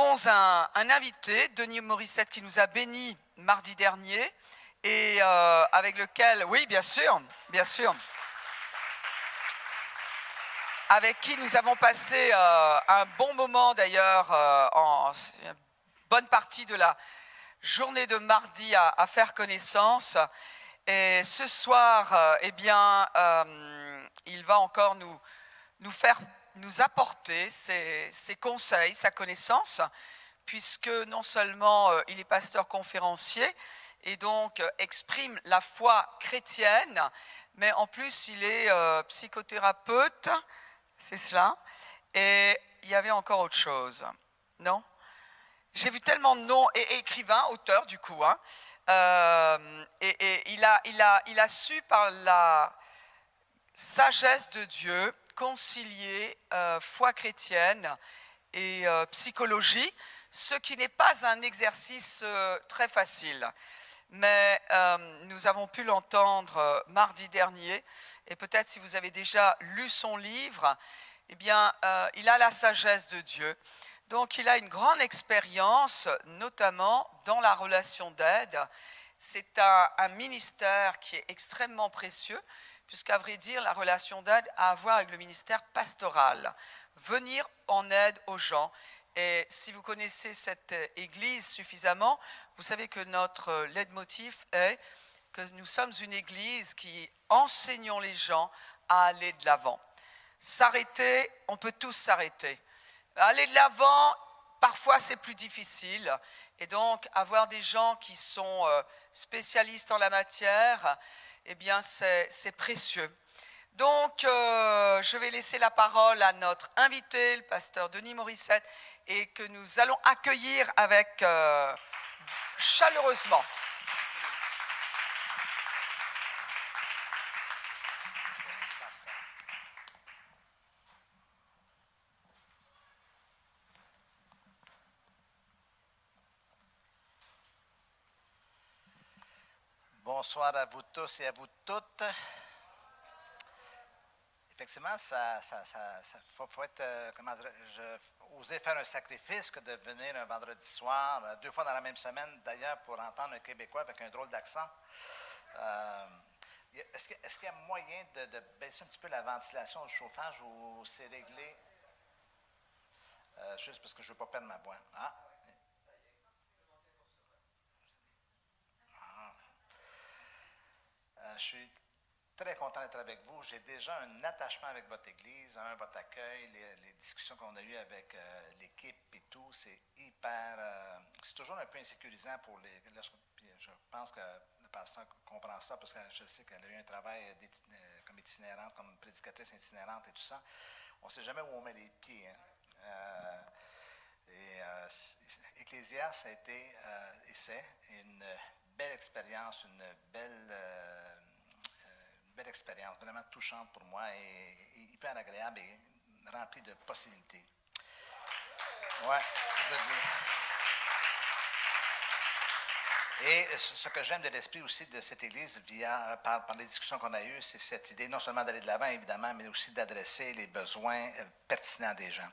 un, invité, Denis Morissette, qui nous a bénis mardi dernier et euh, avec lequel, oui, bien sûr, bien sûr, avec qui nous avons passé euh, un bon moment d'ailleurs euh, en bonne partie de la journée de mardi à, faire connaissance. Et ce soir, eh bien, il va encore nous, nous faire nous apporter ses, conseils, sa connaissance, puisque non seulement euh, il est pasteur conférencier et donc euh, exprime la foi chrétienne, mais en plus il est euh, psychothérapeute, c'est cela, et il y avait encore autre chose, non? J'ai vu tellement de noms, et, écrivain, auteur du coup, hein, et, il, a, il, a, il a su par la sagesse de Dieu concilier euh, foi chrétienne et euh, psychologie, ce qui n'est pas un exercice euh, très facile. Mais nous avons pu l'entendre mardi dernier, et peut-être si vous avez déjà lu son livre, eh bien, il a la sagesse de Dieu. Donc, il a une grande expérience, notamment dans la relation d'aide. C'est un ministère qui est extrêmement précieux puisqu'à vrai dire, la relation d'aide a à voir avec le ministère pastoral. Venir en aide aux gens. Et si vous connaissez cette église suffisamment, vous savez que notre leitmotiv est que nous sommes une église qui enseignons les gens à aller de l'avant. S'arrêter, on peut tous s'arrêter. Aller de l'avant, parfois c'est plus difficile. Et donc, avoir des gens qui sont euh, spécialistes en la matière, eh bien, c'est précieux. Donc, euh, je vais laisser la parole à notre invité, le pasteur Denis Morissette, et que nous allons accueillir avec euh, chaleureusement. Bonsoir à vous tous et à vous toutes. Effectivement, ça, ça, faut, être, euh, oser faire un sacrifice que de venir un vendredi soir, euh, deux fois dans la même semaine d'ailleurs, pour entendre un Québécois avec un drôle d'accent. Euh, est-ce qu'il y a moyen de, baisser un petit peu la ventilation, le chauffage ou c'est réglé? Juste parce que je ne veux pas perdre ma voix? Ah. Euh, je suis très content d'être avec vous. J'ai déjà un attachement avec votre Église, un, votre accueil, les, discussions qu'on a eues avec euh, l'équipe et tout, c'est hyper. Euh, c'est toujours un peu insécurisant pour les. je pense que le pasteur comprend ça parce que je sais qu'elle a eu un travail comme itinérante, comme prédicatrice itinérante et tout ça. On ne sait jamais où on met les pieds. Hein. et Ecclésias a été et c'est une belle expérience, une belle, expérience, vraiment touchante pour moi et, hyper agréable et remplie de possibilités. Ouais, je veux dire. Et ce que j'aime de l'esprit aussi de cette Église, via, par, par les discussions qu'on a eues, c'est cette idée non seulement d'aller de l'avant, évidemment, mais aussi d'adresser les besoins euh, pertinents des gens.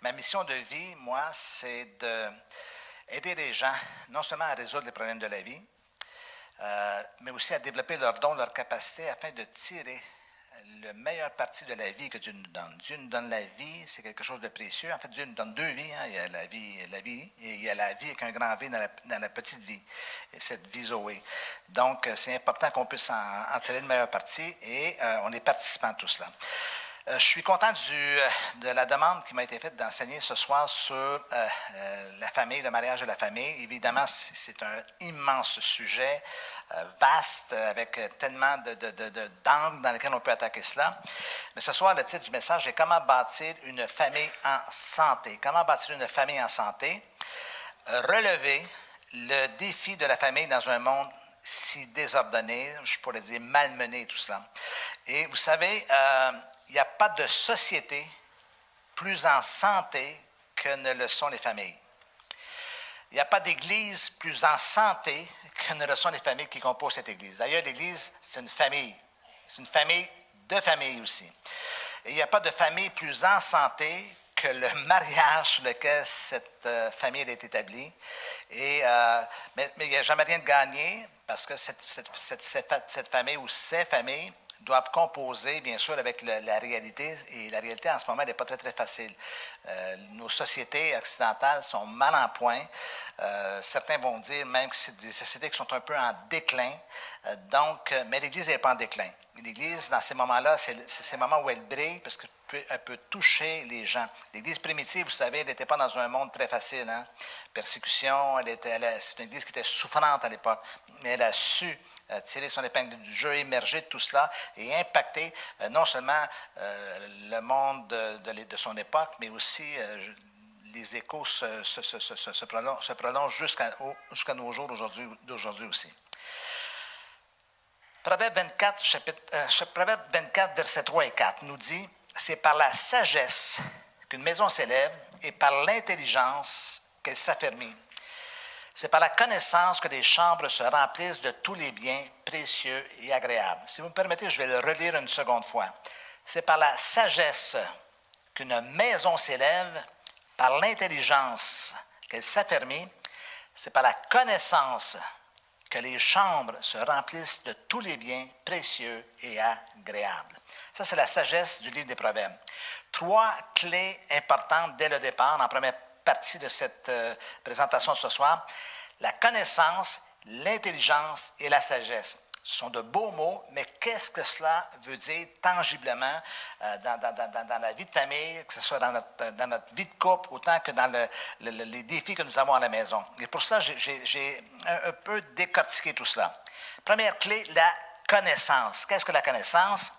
Ma mission de vie, moi, c'est d'aider les gens non seulement à résoudre les problèmes de la vie, euh, mais aussi à développer leurs dons, leurs capacités afin de tirer le meilleur parti de la vie que Dieu nous donne. Dieu nous donne la vie, c'est quelque chose de précieux. En fait, Dieu nous donne deux vies. Hein. Il y a la vie, la vie, et il y a la vie avec un grand V dans la, petite vie, et cette vie Zoé. Donc, c'est important qu'on puisse en, tirer le meilleur parti et euh, on est participants de tout cela. Je suis content du, de la demande qui m'a été faite d'enseigner ce soir sur la famille, le mariage et la famille. Évidemment, c'est un immense sujet. Euh, vaste, avec tellement d'angles de, de, dans lesquels on peut attaquer cela. Mais ce soir, le titre du message est Comment bâtir une famille en santé. Comment bâtir une famille en santé? Relever le défi de la famille dans un monde si désordonné, je pourrais dire malmené, tout cela. Et vous savez, euh, il n'y a pas de société plus en santé que ne le sont les familles. Il n'y a pas d'église plus en santé que ne le sont les familles qui composent cette église. D'ailleurs, l'église, c'est une famille. C'est une famille de familles aussi. Et il n'y a pas de famille plus en santé que le mariage sur lequel cette euh, famille est établie. Et, euh, mais, il n'y a jamais rien de gagné parce que cette, famille ou ces familles doivent composer, bien sûr, avec la réalité. Et la réalité, en ce moment, n'est pas très, très facile. Euh, nos sociétés occidentales sont mal en point. Euh, certains vont dire même que c'est des sociétés qui sont un peu en déclin. Euh, donc, mais l'Église n'est pas en déclin. L'Église, dans ces moments-là, c'est ces moments où elle brille parce qu'elle peut, toucher les gens. L'Église primitive, vous savez, elle n'était pas dans un monde très facile. Hein? Persécution, elle était, c'est une Église qui était souffrante à l'époque, mais elle a su tirer son épingle du jeu, émerger de tout cela et impacter euh, non seulement euh, le monde de, son époque, mais aussi les échos se, prolongent, jusqu'à jusqu nos jours d'aujourd'hui aussi. Proverbe 24, chapitre, euh, Proverbe 24, versets 3 et 4 nous dit C'est par la sagesse qu'une maison s'élève et par l'intelligence qu'elle s'affermit. C'est par la connaissance que les chambres se remplissent de tous les biens précieux et agréables. Si vous me permettez, je vais le relire une seconde fois. C'est par la sagesse qu'une maison s'élève, par l'intelligence qu'elle s'affermit, c'est par la connaissance que les chambres se remplissent de tous les biens précieux et agréables. Ça, c'est la sagesse du livre des Proverbes. Trois clés importantes dès le départ, partie de cette euh, présentation de ce soir. La connaissance, l'intelligence et la sagesse. Ce sont de beaux mots, mais qu'est-ce que cela veut dire tangiblement euh, dans, la vie de famille, que ce soit dans notre, notre vie de couple, autant que dans le, le, les défis que nous avons à la maison. Et pour cela, j'ai un peu décortiqué tout cela. Première clé, la connaissance. Qu'est-ce que la connaissance?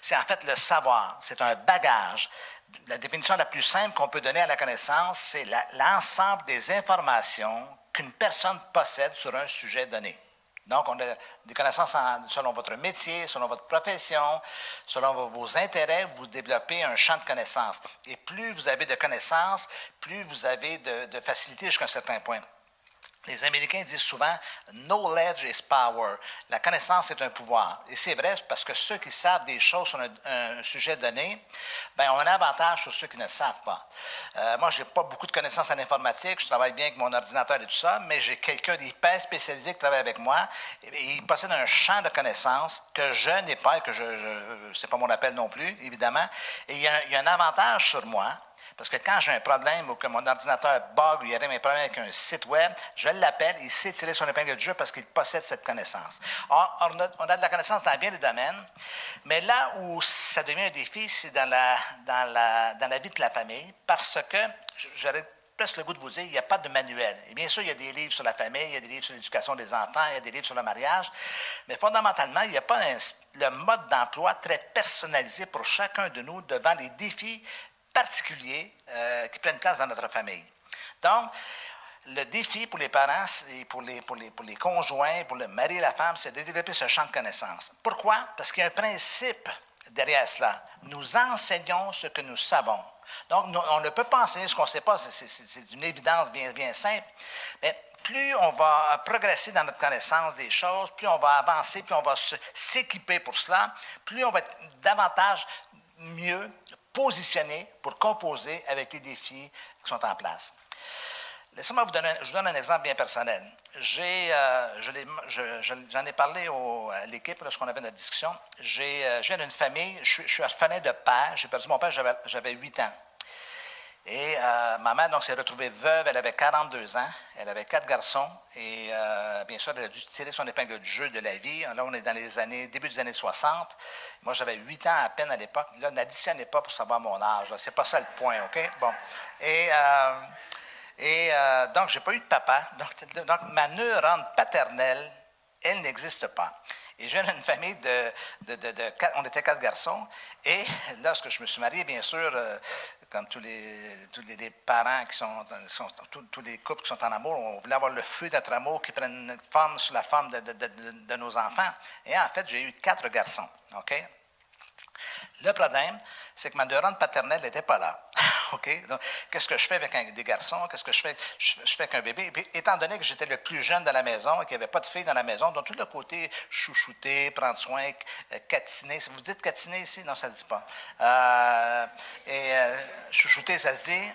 C'est en fait le savoir. C'est un bagage. La définition la plus simple qu'on peut donner à la connaissance, c'est l'ensemble des informations qu'une personne possède sur un sujet donné. Donc, on a des connaissances selon votre métier, selon votre profession, selon vos, vos, intérêts, vous développez un champ de connaissances. Et plus vous avez de connaissances, plus vous avez de, de facilité jusqu'à un certain point. Les Américains disent souvent knowledge is power. La connaissance est un pouvoir. Et c'est vrai parce que ceux qui savent des choses sur un, sujet donné, ben, ont un avantage sur ceux qui ne savent pas. Euh, moi, je n'ai pas beaucoup de connaissances en informatique. Je travaille bien avec mon ordinateur et tout ça, mais j'ai quelqu'un d'hyper spécialisé qui travaille avec moi. Et, il possède un champ de connaissances que je n'ai pas et que je, je c'est pas mon appel non plus, évidemment. Et il y a un avantage sur moi parce que quand j'ai un problème ou que mon ordinateur bug ou il y a un problème avec un site web, je l'appelle, il sait tirer son épingle du jeu parce qu'il possède cette connaissance. Or, on a, de la connaissance dans bien des domaines, mais là où ça devient un défi, c'est dans la, dans, la, dans la vie de la famille, parce que j'aurais presque le goût de vous dire, il n'y a pas de manuel. Et bien sûr, il y a des livres sur la famille, il y a des livres sur l'éducation des enfants, il y a des livres sur le mariage, mais fondamentalement, il n'y a pas le mode d'emploi très personnalisé pour chacun de nous devant les défis particuliers euh, qui prennent place dans notre famille. Donc, le défi pour les parents et pour les, conjoints, pour le mari et la femme, c'est de développer ce champ de connaissances. Pourquoi? Parce qu'il y a un principe derrière cela. Nous enseignons ce que nous savons. Donc, on ne peut pas enseigner ce qu'on ne sait pas, c'est une évidence bien, bien simple. Mais plus on va progresser dans notre connaissance des choses, plus on va avancer, plus on va s'équiper pour cela, plus on va être davantage mieux positionné pour composer avec les défis qui sont en place. Laissez-moi vous donner, je donne un exemple bien personnel. J'ai, euh, je je, j'en ai parlé au, à l'équipe lorsqu'on avait notre discussion. J'ai, euh, je viens d'une famille, je, je suis orphelin de père. J'ai perdu mon père, j'avais 8 ans. Et euh, ma mère donc s'est retrouvée veuve, elle avait 42 ans, elle avait quatre garçons, et euh, bien sûr, elle a dû tirer son épingle du jeu de la vie. Là, on est dans les années, début des années 60. Moi, j'avais 8 ans à peine à l'époque. Là, n'additionnez pas pour savoir mon âge. C'est pas ça le point, OK? Bon. Et, euh, et euh, donc, j'ai pas eu de papa. Donc, donc ma neurone paternelle, elle n'existe pas. Et je viens d'une famille de, de, de, de, On était quatre garçons. Et lorsque je me suis marié, bien sûr, euh, comme tous les, tous les, parents qui sont, tous, les couples qui sont en amour, on voulait avoir le feu de notre amour qui prenne forme sur la forme de, de, de, de nos enfants. Et en fait, j'ai eu quatre garçons. OK? Le problème, c'est que ma neurone paternelle n'était pas là. OK? Qu'est-ce que je fais avec des garçons? Qu'est-ce que je fais? Je, fais avec un bébé. Étant donné que j'étais le plus jeune de la maison et qu'il n'y avait pas de filles dans la maison, donc tout le côté chouchouter, prendre soin, euh, catiner. Vous dites catiner ici? Non, ça ne dit pas. Euh, et euh, chouchouter, ça se dit.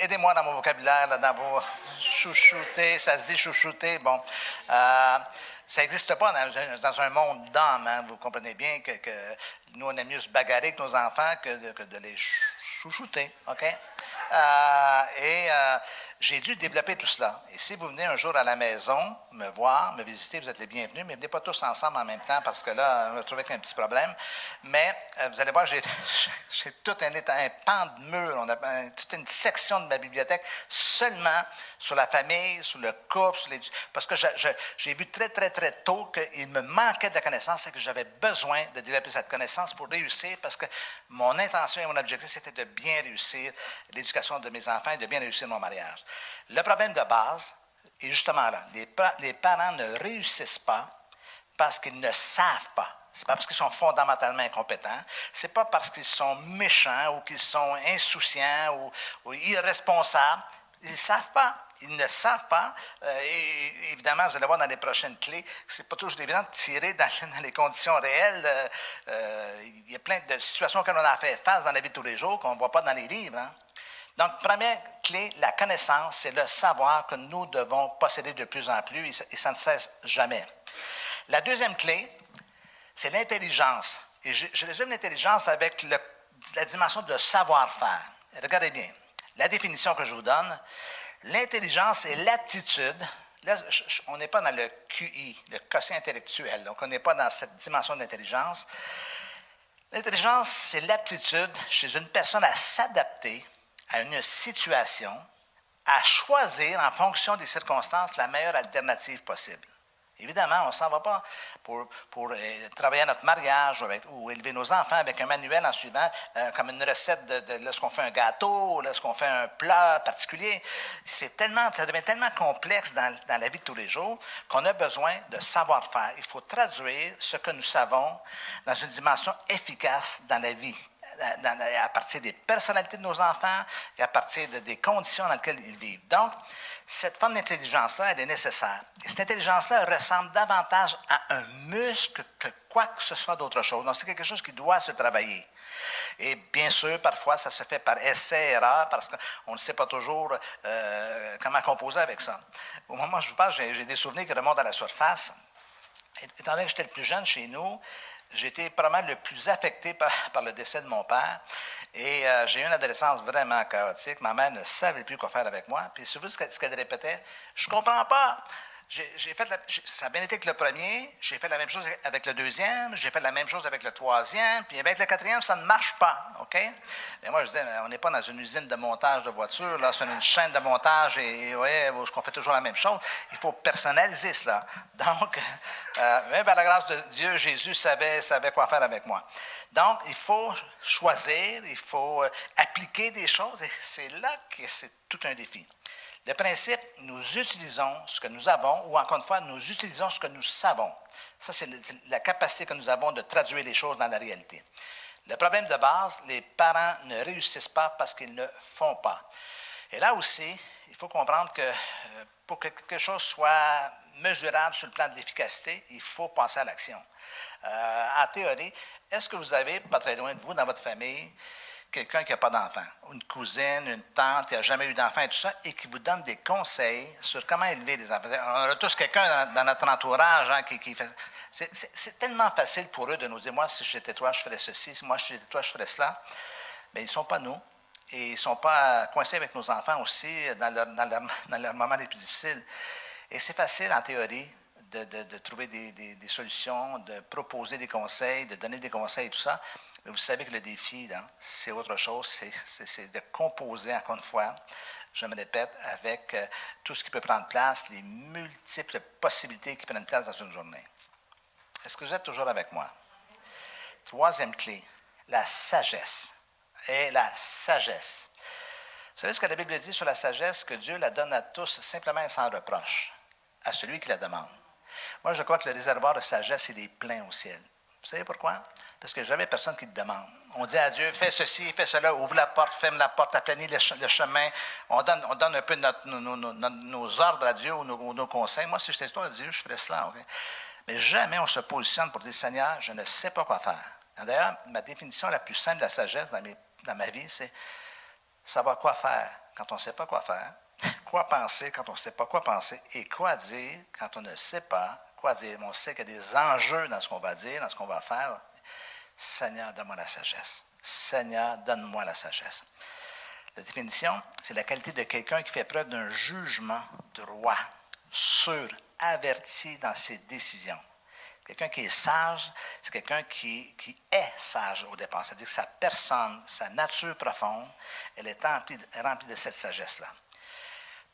Aidez-moi dans mon vocabulaire, là, dans vos. Chouchouter, ça se dit chouchouter. Bon. Ça n'existe pas dans, un monde d'âme. Hein. Vous comprenez bien que, nous, on aime mieux se bagarrer avec nos enfants que de, les chouchouter. OK? Euh, et euh, j'ai dû développer tout cela. Et si vous venez un jour à la maison me voir, me visiter, vous êtes les bienvenus, mais venez pas tous ensemble en même temps parce que là, on va trouver un petit problème. Mais euh, vous allez voir, j'ai, tout un, pan de mur, on a toute une section de ma bibliothèque seulement sur la famille, sur le couple, sur les, parce que j'ai vu très, très, très tôt qu'il me manquait de la connaissance et que j'avais besoin de développer cette connaissance pour réussir parce que mon intention et mon objectif, c'était de bien réussir l'éducation de mes enfants et de bien réussir mon mariage. Le problème de base est justement là. Les, parents ne réussissent pas parce qu'ils ne savent pas. Ce n'est pas parce qu'ils sont fondamentalement incompétents. Ce n'est pas parce qu'ils sont méchants ou qu'ils sont insouciants ou, irresponsables. Ils savent pas. Ils ne savent pas. Euh, et, évidemment, vous allez voir dans les prochaines clés, ce n'est pas toujours évident de tirer dans, les conditions réelles. Euh, euh, il y a plein de situations auxquelles on a fait face dans la vie de tous les jours qu'on ne voit pas dans les livres. Hein. Donc, première clé, la connaissance, c'est le savoir que nous devons posséder de plus en plus et ça ne cesse jamais. La deuxième clé, c'est l'intelligence. Et je, résume l'intelligence avec la dimension de savoir-faire. Regardez bien, la définition que je vous donne, l'intelligence est l'aptitude, là, on n'est pas dans le QI, le quotient intellectuel, donc on n'est pas dans cette dimension d'intelligence. L'intelligence, c'est l'aptitude chez une personne à s'adapter à une situation, à choisir en fonction des circonstances la meilleure alternative possible. Évidemment, on ne s'en va pas pour, euh, travailler à notre mariage ou, élever nos enfants avec un manuel en suivant euh, comme une recette lorsqu'on fait un gâteau, lorsqu'on fait un plat particulier. C'est tellement, ça devient tellement complexe dans la vie de tous les jours qu'on a besoin de savoir-faire. Il faut traduire ce que nous savons dans une dimension efficace dans la vie à partir des personnalités de nos enfants et à partir des conditions dans lesquelles ils vivent. Donc, cette forme d'intelligence-là, elle est nécessaire. Et cette intelligence-là ressemble davantage à un muscle que quoi que ce soit d'autre chose. Donc, c'est quelque chose qui doit se travailler. Et bien sûr, parfois, ça se fait par essai-erreur parce qu'on ne sait pas toujours euh, comment composer avec ça. Au moment où je vous parle, j'ai des souvenirs qui remontent à la surface. Étant donné que j'étais le plus jeune chez nous, J'étais probablement le plus affecté par, le décès de mon père. Et euh, j'ai eu une adolescence vraiment chaotique. Ma mère ne savait plus quoi faire avec moi. Puis, vous ce qu'elle répétait, je comprends pas. J'ai fait ça a bien été que le premier, j'ai fait la même chose avec le deuxième, j'ai fait la même chose avec le troisième, puis avec le quatrième, ça ne marche pas, OK? Mais moi, je disais, on n'est pas dans une usine de montage de voitures, là, c'est une chaîne de montage et, qu'on fait toujours la même chose. Il faut personnaliser cela. Donc, euh, même par la grâce de Dieu, Jésus savait, savait quoi faire avec moi. Donc, il faut choisir, il faut euh, appliquer des choses, et c'est là que c'est tout un défi. Le principe, nous utilisons ce que nous avons, ou encore une fois, nous utilisons ce que nous savons. Ça, c'est la capacité que nous avons de traduire les choses dans la réalité. Le problème de base, les parents ne réussissent pas parce qu'ils ne font pas. Et là aussi, il faut comprendre que euh, pour que quelque chose soit mesurable sur le plan de l'efficacité, il faut penser à l'action. Euh, en théorie, est-ce que vous avez, pas très loin de vous, dans votre famille, quelqu'un qui n'a pas d'enfant, une cousine, une tante qui n'a jamais eu d'enfant et tout ça, et qui vous donne des conseils sur comment élever des enfants. On a tous quelqu'un dans, notre entourage hein, qui, fait. C'est tellement facile pour eux de nous dire Moi, si j'étais toi, je ferais ceci, moi, si j'étais toi, je ferais cela. Mais ils ne sont pas nous. Et ils ne sont pas coincés avec nos enfants aussi dans leurs dans leur, moments les plus difficiles. Et c'est facile, en théorie, de, trouver des, des, solutions, de proposer des conseils, de donner des conseils et tout ça. Mais vous savez que le défi, c'est autre chose, c'est de composer, encore une fois, je me répète, avec euh, tout ce qui peut prendre place, les multiples possibilités qui prennent place dans une journée. Est-ce que vous êtes toujours avec moi? Troisième clé, la sagesse. Et la sagesse. Vous savez ce que la Bible dit sur la sagesse? Que Dieu la donne à tous simplement et sans reproche, à celui qui la demande. Moi, je crois que le réservoir de sagesse, il est plein au ciel. Vous savez pourquoi? Parce que j'avais personne qui te demande. On dit à Dieu, fais ceci, fais cela, ouvre la porte, ferme la porte, aplanis le, chemin. On donne, on donne un peu nos, ordres à Dieu ou nos, conseils. Moi, si j'étais toi, Dieu, je ferais cela. Mais jamais on se positionne pour dire, Seigneur, je ne sais pas quoi faire. D'ailleurs, ma définition la plus simple de la sagesse dans ma vie, c'est savoir quoi faire quand on ne sait pas quoi faire, quoi penser quand on ne sait pas quoi penser, et quoi dire quand on ne sait pas quoi dire. On sait qu'il y a des enjeux dans ce qu'on va dire, dans ce qu'on va faire. Seigneur, donne-moi la sagesse. Seigneur, donne-moi la sagesse. La définition, c'est la qualité de quelqu'un qui fait preuve d'un jugement droit, sûr, averti dans ses décisions. Quelqu'un qui est sage, c'est quelqu'un qui, est sage au départ. C'est-à-dire que sa personne, sa nature profonde, elle est remplie, remplie de cette sagesse-là.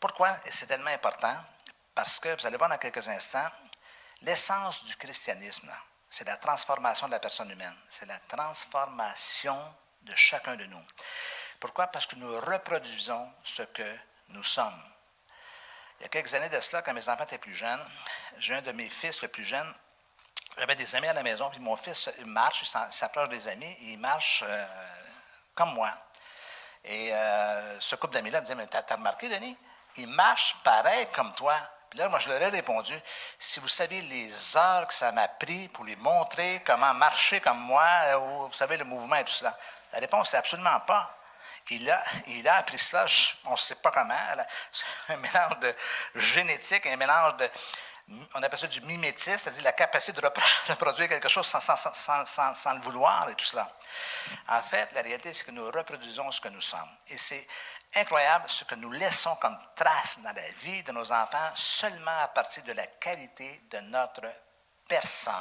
Pourquoi? C'est tellement important? Parce que, vous allez voir dans quelques instants, l'essence du christianisme, c'est la transformation de la personne humaine. C'est la transformation de chacun de nous. Pourquoi? Parce que nous reproduisons ce que nous sommes. Il y a quelques années de cela, quand mes enfants étaient plus jeunes, j'ai un de mes fils le plus jeune. J'avais des amis à la maison, puis mon fils il marche, il s'approche des amis, il marche euh, comme moi. Et euh, ce couple d'amis-là me dit Mais t'as remarqué, Denis? Il marche pareil comme toi. Puis là, moi, je leur ai répondu, si vous saviez les heures que ça m'a pris pour lui montrer comment marcher comme moi, euh, ou, vous savez, le mouvement et tout cela. La réponse, c'est absolument pas. Il a, il a appris cela, on ne sait pas comment. C'est un mélange de génétique, un mélange de, on appelle ça du mimétisme, c'est-à-dire la capacité de reproduire quelque chose sans, sans, le vouloir et tout cela. En fait, la réalité, c'est que nous reproduisons ce que nous sommes. Et c'est incroyable ce que nous laissons comme trace dans la vie de nos enfants seulement à partir de la qualité de notre personne.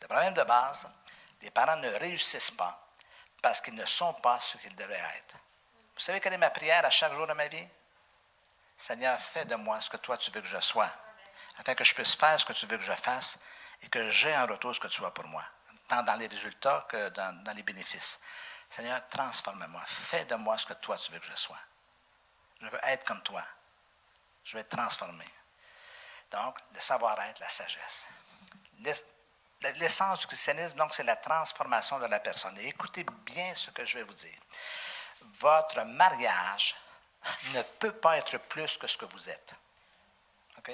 Le problème de base, les parents ne réussissent pas parce qu'ils ne sont pas ce qu'ils devraient être. Vous savez quelle est ma prière à chaque jour de ma vie? Seigneur, fais de moi ce que toi tu veux que je sois, afin que je puisse faire ce que tu veux que je fasse et que j'ai en retour ce que tu sois pour moi, tant dans les résultats que dans les bénéfices. Seigneur, transforme-moi. Fais de moi ce que toi tu veux que je sois. Je veux être comme toi. Je veux être transformé. Donc, le savoir-être, la sagesse. L'essence du christianisme, donc, c'est la transformation de la personne. Et écoutez bien ce que je vais vous dire. Votre mariage ne peut pas être plus que ce que vous êtes. OK?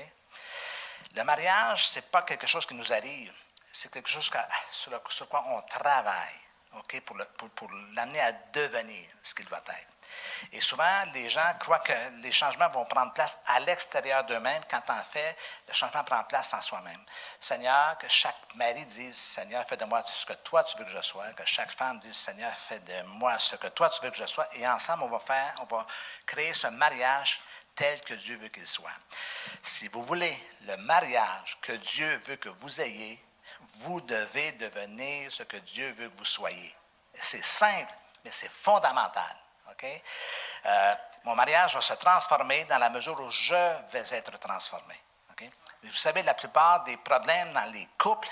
Le mariage, ce n'est pas quelque chose qui nous arrive. C'est quelque chose sur quoi on travaille pour, l'amener à devenir ce qu'il doit être. Et souvent, les gens croient que les changements vont prendre place à l'extérieur d'eux-mêmes, quand en fait, le changement prend place en soi-même. Seigneur, que chaque mari dise, Seigneur, fais de moi ce que toi tu veux que je sois, que chaque femme dise, Seigneur, fais de moi ce que toi tu veux que je sois, et ensemble, on va faire, on va créer ce mariage tel que Dieu veut qu'il soit. Si vous voulez le mariage que Dieu veut que vous ayez, vous devez devenir ce que Dieu veut que vous soyez. C'est simple, mais c'est fondamental. Euh, mon mariage va se transformer dans la mesure où je vais être transformé. Vous savez, la plupart des problèmes dans les couples,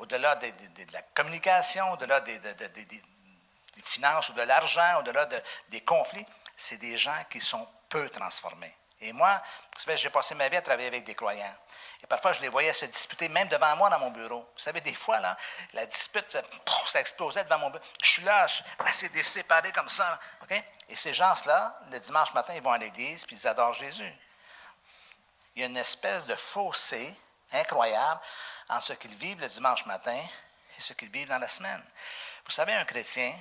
au-delà de, la communication, au-delà des, finances ou de l'argent, au-delà des conflits, c'est des gens qui sont peu transformés. Et moi, j'ai passé ma vie à travailler avec des croyants. Et parfois, je les voyais se disputer, même devant moi dans mon bureau. Vous savez, des fois, là, la dispute, ça, explosait devant mon bureau. Je suis là, assez séparé comme ça. Et ces gens-là, le dimanche matin, ils vont à l'église, puis ils adorent Jésus. Il y a une espèce de fossé incroyable entre ce qu'ils vivent le dimanche matin et ce qu'ils vivent dans la semaine. Vous savez, un chrétien,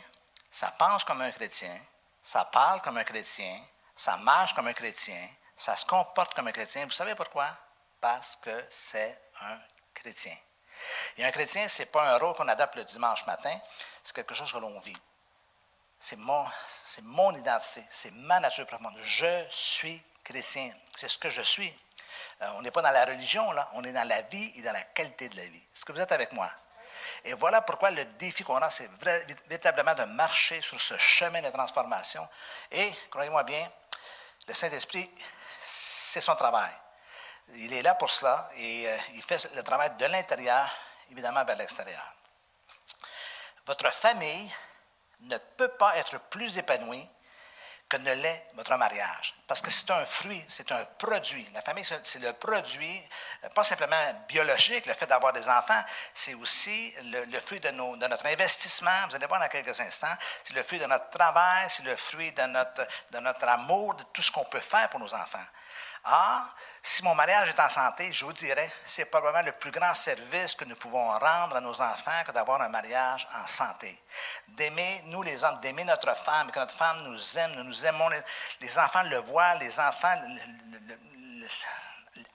ça pense comme un chrétien, ça parle comme un chrétien, ça marche comme un chrétien, ça se comporte comme un chrétien. Vous savez pourquoi? Parce que c'est un chrétien. Et un chrétien, ce n'est pas un rôle qu'on adopte le dimanche matin, c'est quelque chose que l'on vit. C'est mon, c'est mon identité, c'est ma nature profonde. Je suis chrétien, c'est ce que je suis. Euh, on n'est pas dans la religion, là, on est dans la vie et dans la qualité de la vie. Est-ce que vous êtes avec moi? Et voilà pourquoi le défi qu'on a, c'est véritablement de marcher sur ce chemin de transformation. Et, croyez-moi bien, le Saint-Esprit, c'est son travail. Il est là pour cela et euh, il fait le travail de l'intérieur, évidemment, vers l'extérieur. Votre famille ne peut pas être plus épanouie que ne l'est votre mariage. Parce que c'est un fruit, c'est un produit. La famille, c'est le produit, euh, pas simplement biologique, le fait d'avoir des enfants, c'est aussi le, fruit de, notre investissement. Vous allez voir dans quelques instants. C'est le fruit de notre travail, c'est le fruit de notre amour, de tout ce qu'on peut faire pour nos enfants. Ah, si mon mariage est en santé, je vous dirais, c'est probablement le plus grand service que nous pouvons rendre à nos enfants que d'avoir un mariage en santé. D'aimer, nous les hommes, d'aimer notre femme, que notre femme nous aime, nous nous aimons. Les, enfants le voient, les enfants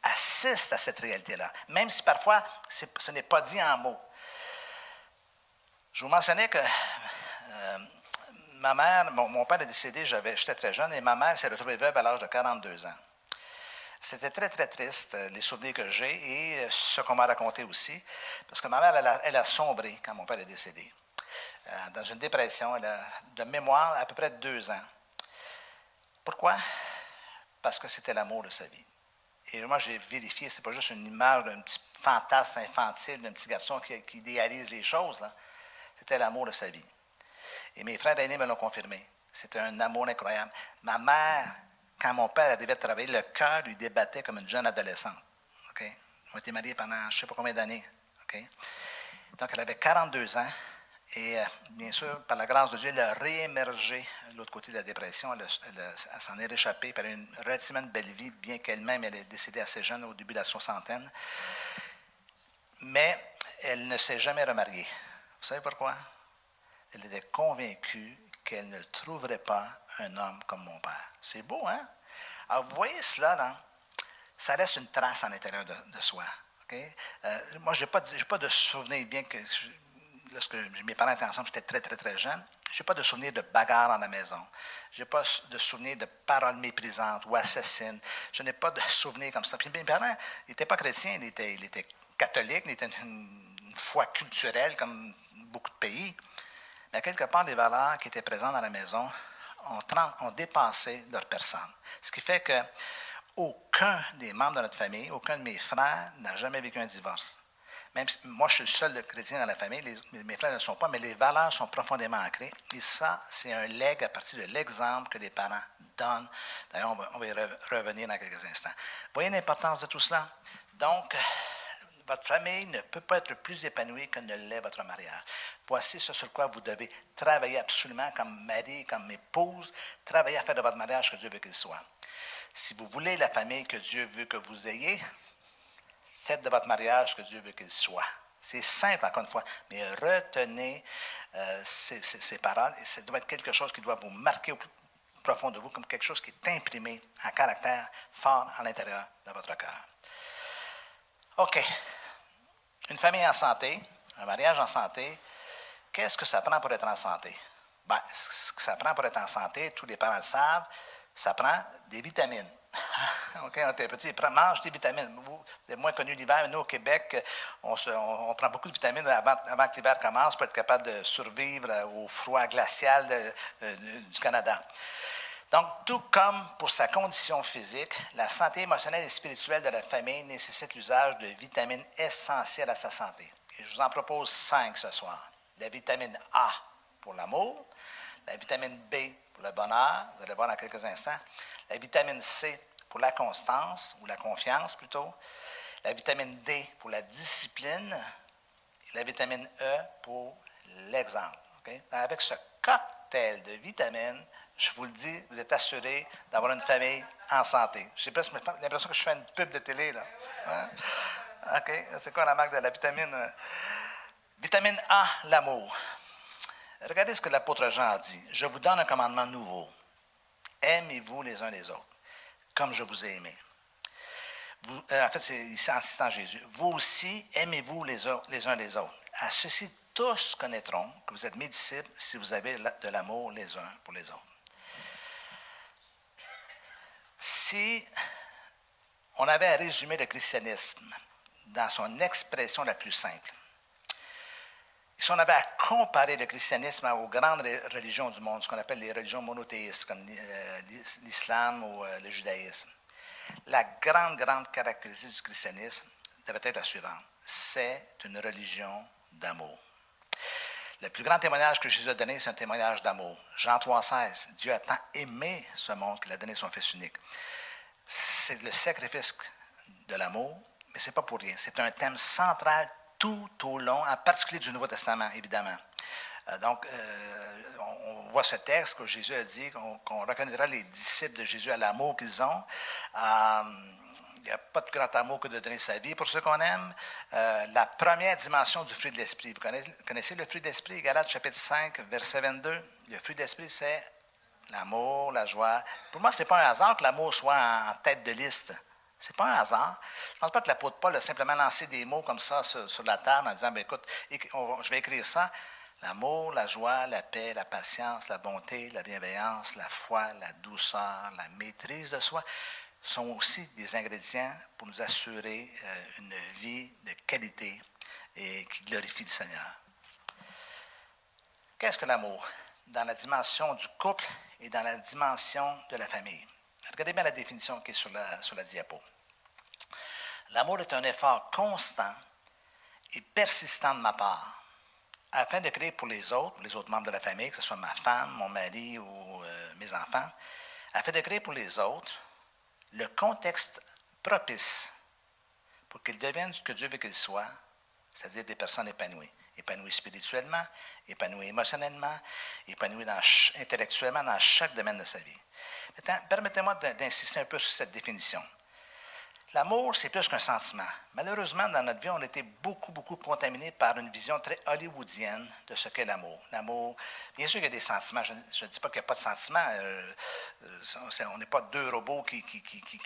assistent à cette réalité-là, même si parfois ce n'est pas dit en mots. Je vous mentionnais que euh, ma mère, mon, père est décédé, j'étais très jeune, et ma mère s'est retrouvée veuve à l'âge de 42 ans. C'était très, très triste, euh, les souvenirs que j'ai et euh, ce qu'on m'a raconté aussi, parce que ma mère, elle a, sombré quand mon père est décédé. Euh, dans une dépression, elle a, de mémoire, à peu près deux ans. Pourquoi? Parce que c'était l'amour de sa vie. Et moi, j'ai vérifié, ce n'est pas juste une image d'un petit fantasme infantile, d'un petit garçon qui, qui idéalise les choses. C'était l'amour de sa vie. Et mes frères aînés me l'ont confirmé. C'était un amour incroyable. Ma mère quand mon père arrivait de travailler, le cœur lui débattait comme une jeune adolescente. OK? On été mariés pendant je ne sais pas combien d'années. Donc, elle avait 42 ans. Et euh, bien sûr, par la grâce de Dieu, elle a réémergé de l'autre côté de la dépression. Elle, s'en est réchappée par une relativement belle vie, bien qu'elle-même, elle est décédée assez jeune, au début de la soixantaine. Mais elle ne s'est jamais remariée. Vous savez pourquoi? Elle était convaincue qu'elle ne trouverait pas un homme comme mon père. C'est beau, hein? Alors, vous voyez cela, là? Ça laisse une trace à l'intérieur de, soi. Euh, moi, je n'ai pas, pas, de souvenir, bien que lorsque mes parents étaient ensemble, j'étais très, très, très jeune. Je n'ai pas de souvenir de bagarre dans la maison. Je n'ai pas de souvenir de paroles méprisantes ou assassines. Je n'ai pas de souvenir comme ça. Puis mes parents n'étaient pas chrétiens, ils étaient, ils étaient catholiques, ils étaient une foi culturelle comme beaucoup de pays. Mais quelque part, les valeurs qui étaient présentes dans la maison ont, dépassé leur personne. Ce qui fait que aucun des membres de notre famille, aucun de mes frères n'a jamais vécu un divorce. Même si moi, je suis le seul chrétien dans la famille, mes frères ne le sont pas, mais les valeurs sont profondément ancrées. Et ça, c'est un leg à partir de l'exemple que les parents donnent. D'ailleurs, on va, y revenir dans quelques instants. Vous voyez l'importance de tout cela? Donc, votre famille ne peut pas être plus épanouie que ne l'est votre mariage. Voici ce sur quoi vous devez travailler absolument comme mari, comme épouse, travailler à faire de votre mariage que Dieu veut qu'il soit. Si vous voulez la famille que Dieu veut que vous ayez, faites de votre mariage que Dieu veut qu'il soit. C'est simple, encore une fois, mais retenez euh, ces, paroles et ça doit être quelque chose qui doit vous marquer au plus profond de vous comme quelque chose qui est imprimé en caractère fort à l'intérieur de votre cœur. OK. Une famille en santé, un mariage en santé, qu'est-ce que ça prend pour être en santé? Ben, ce que ça prend pour être en santé, tous les parents le savent, ça prend des vitamines. OK, on était petit, mange des vitamines. Vous, êtes moins connu l'hiver, mais nous, au Québec, on, prend beaucoup de vitamines avant, que l'hiver commence pour être capable de survivre au froid glacial euh, du Canada. Donc, tout comme pour sa condition physique, la santé émotionnelle et spirituelle de la famille nécessite l'usage de vitamines essentielles à sa santé. Et je vous en propose cinq ce soir. La vitamine A pour l'amour, la vitamine B pour le bonheur, vous allez voir dans quelques instants, la vitamine C pour la constance ou la confiance plutôt, la vitamine D pour la discipline et la vitamine E pour l'exemple. Avec ce cocktail de vitamines, je vous le dis, vous êtes assuré d'avoir une famille en santé. J'ai presque l'impression que je fais une pub de télé, là. Hein? OK, c'est quoi la marque de la vitamine? Vitamine A, l'amour? Regardez ce que l'apôtre Jean a dit. Je vous donne un commandement nouveau. Aimez-vous les uns les autres, comme je vous ai aimé. Euh, en fait, c'est ici en citant Jésus. Vous aussi, aimez-vous les, les uns les autres. À ceci, tous connaîtront que vous êtes mes disciples si vous avez de l'amour les uns pour les autres. Si on avait à résumer le christianisme dans son expression la plus simple, si on avait à comparer le christianisme aux grandes religions du monde, ce qu'on appelle les religions monothéistes, comme euh, l'islam ou euh, le judaïsme, la grande, grande caractéristique du christianisme devrait être la suivante. C'est une religion d'amour. Le plus grand témoignage que Jésus a donné, c'est un témoignage d'amour. Jean 3,16. Dieu a tant aimé ce monde qu'il a donné son Fils unique. C'est le sacrifice de l'amour, mais ce n'est pas pour rien. C'est un thème central tout au long, en particulier du Nouveau Testament, évidemment. Euh, donc, euh, on, voit ce texte que Jésus a dit qu'on reconnaîtra les disciples de Jésus à l'amour qu'ils ont. Euh, il n'y a pas de grand amour que de donner sa vie pour ceux qu'on aime. la première dimension du fruit de l'esprit. Vous connaissez, le fruit de l'esprit, Galates chapitre 5, verset 22. Le fruit de l'esprit, c'est l'amour, la joie. Pour moi, ce n'est pas un hasard que l'amour soit en tête de liste. Ce n'est pas un hasard. Je ne pense pas que l'apôtre Paul a simplement lancé des mots comme ça sur, la table en disant, ben, écoute, je vais écrire ça. L'amour, la joie, la paix, la patience, la bonté, la bienveillance, la foi, la douceur, la maîtrise de soi sont aussi des ingrédients pour nous assurer euh, une vie de qualité et qui glorifie le Seigneur. Qu'est-ce que l'amour? Dans la dimension du couple et dans la dimension de la famille? Regardez bien la définition qui est sur la, sur la diapo. L'amour est un effort constant et persistant de ma part afin de créer pour les autres, les autres membres de la famille, que ce soit ma femme, mon mari ou euh, mes enfants, afin de créer pour les autres le contexte propice pour qu'ils deviennent ce que Dieu veut qu'ils soient, c'est-à-dire des personnes épanouies. Épanouies spirituellement, épanouies émotionnellement, épanouies intellectuellement dans chaque domaine de sa vie. Maintenant, permettez-moi d'insister un peu sur cette définition. L'amour, c'est plus qu'un sentiment. Malheureusement, dans notre vie, on a été beaucoup, beaucoup contaminé par une vision très hollywoodienne de ce qu'est l'amour. L'amour, bien sûr qu'il y a des sentiments. Je ne dis pas qu'il n'y a pas de sentiments. Euh, euh, on n'est pas deux robots qui,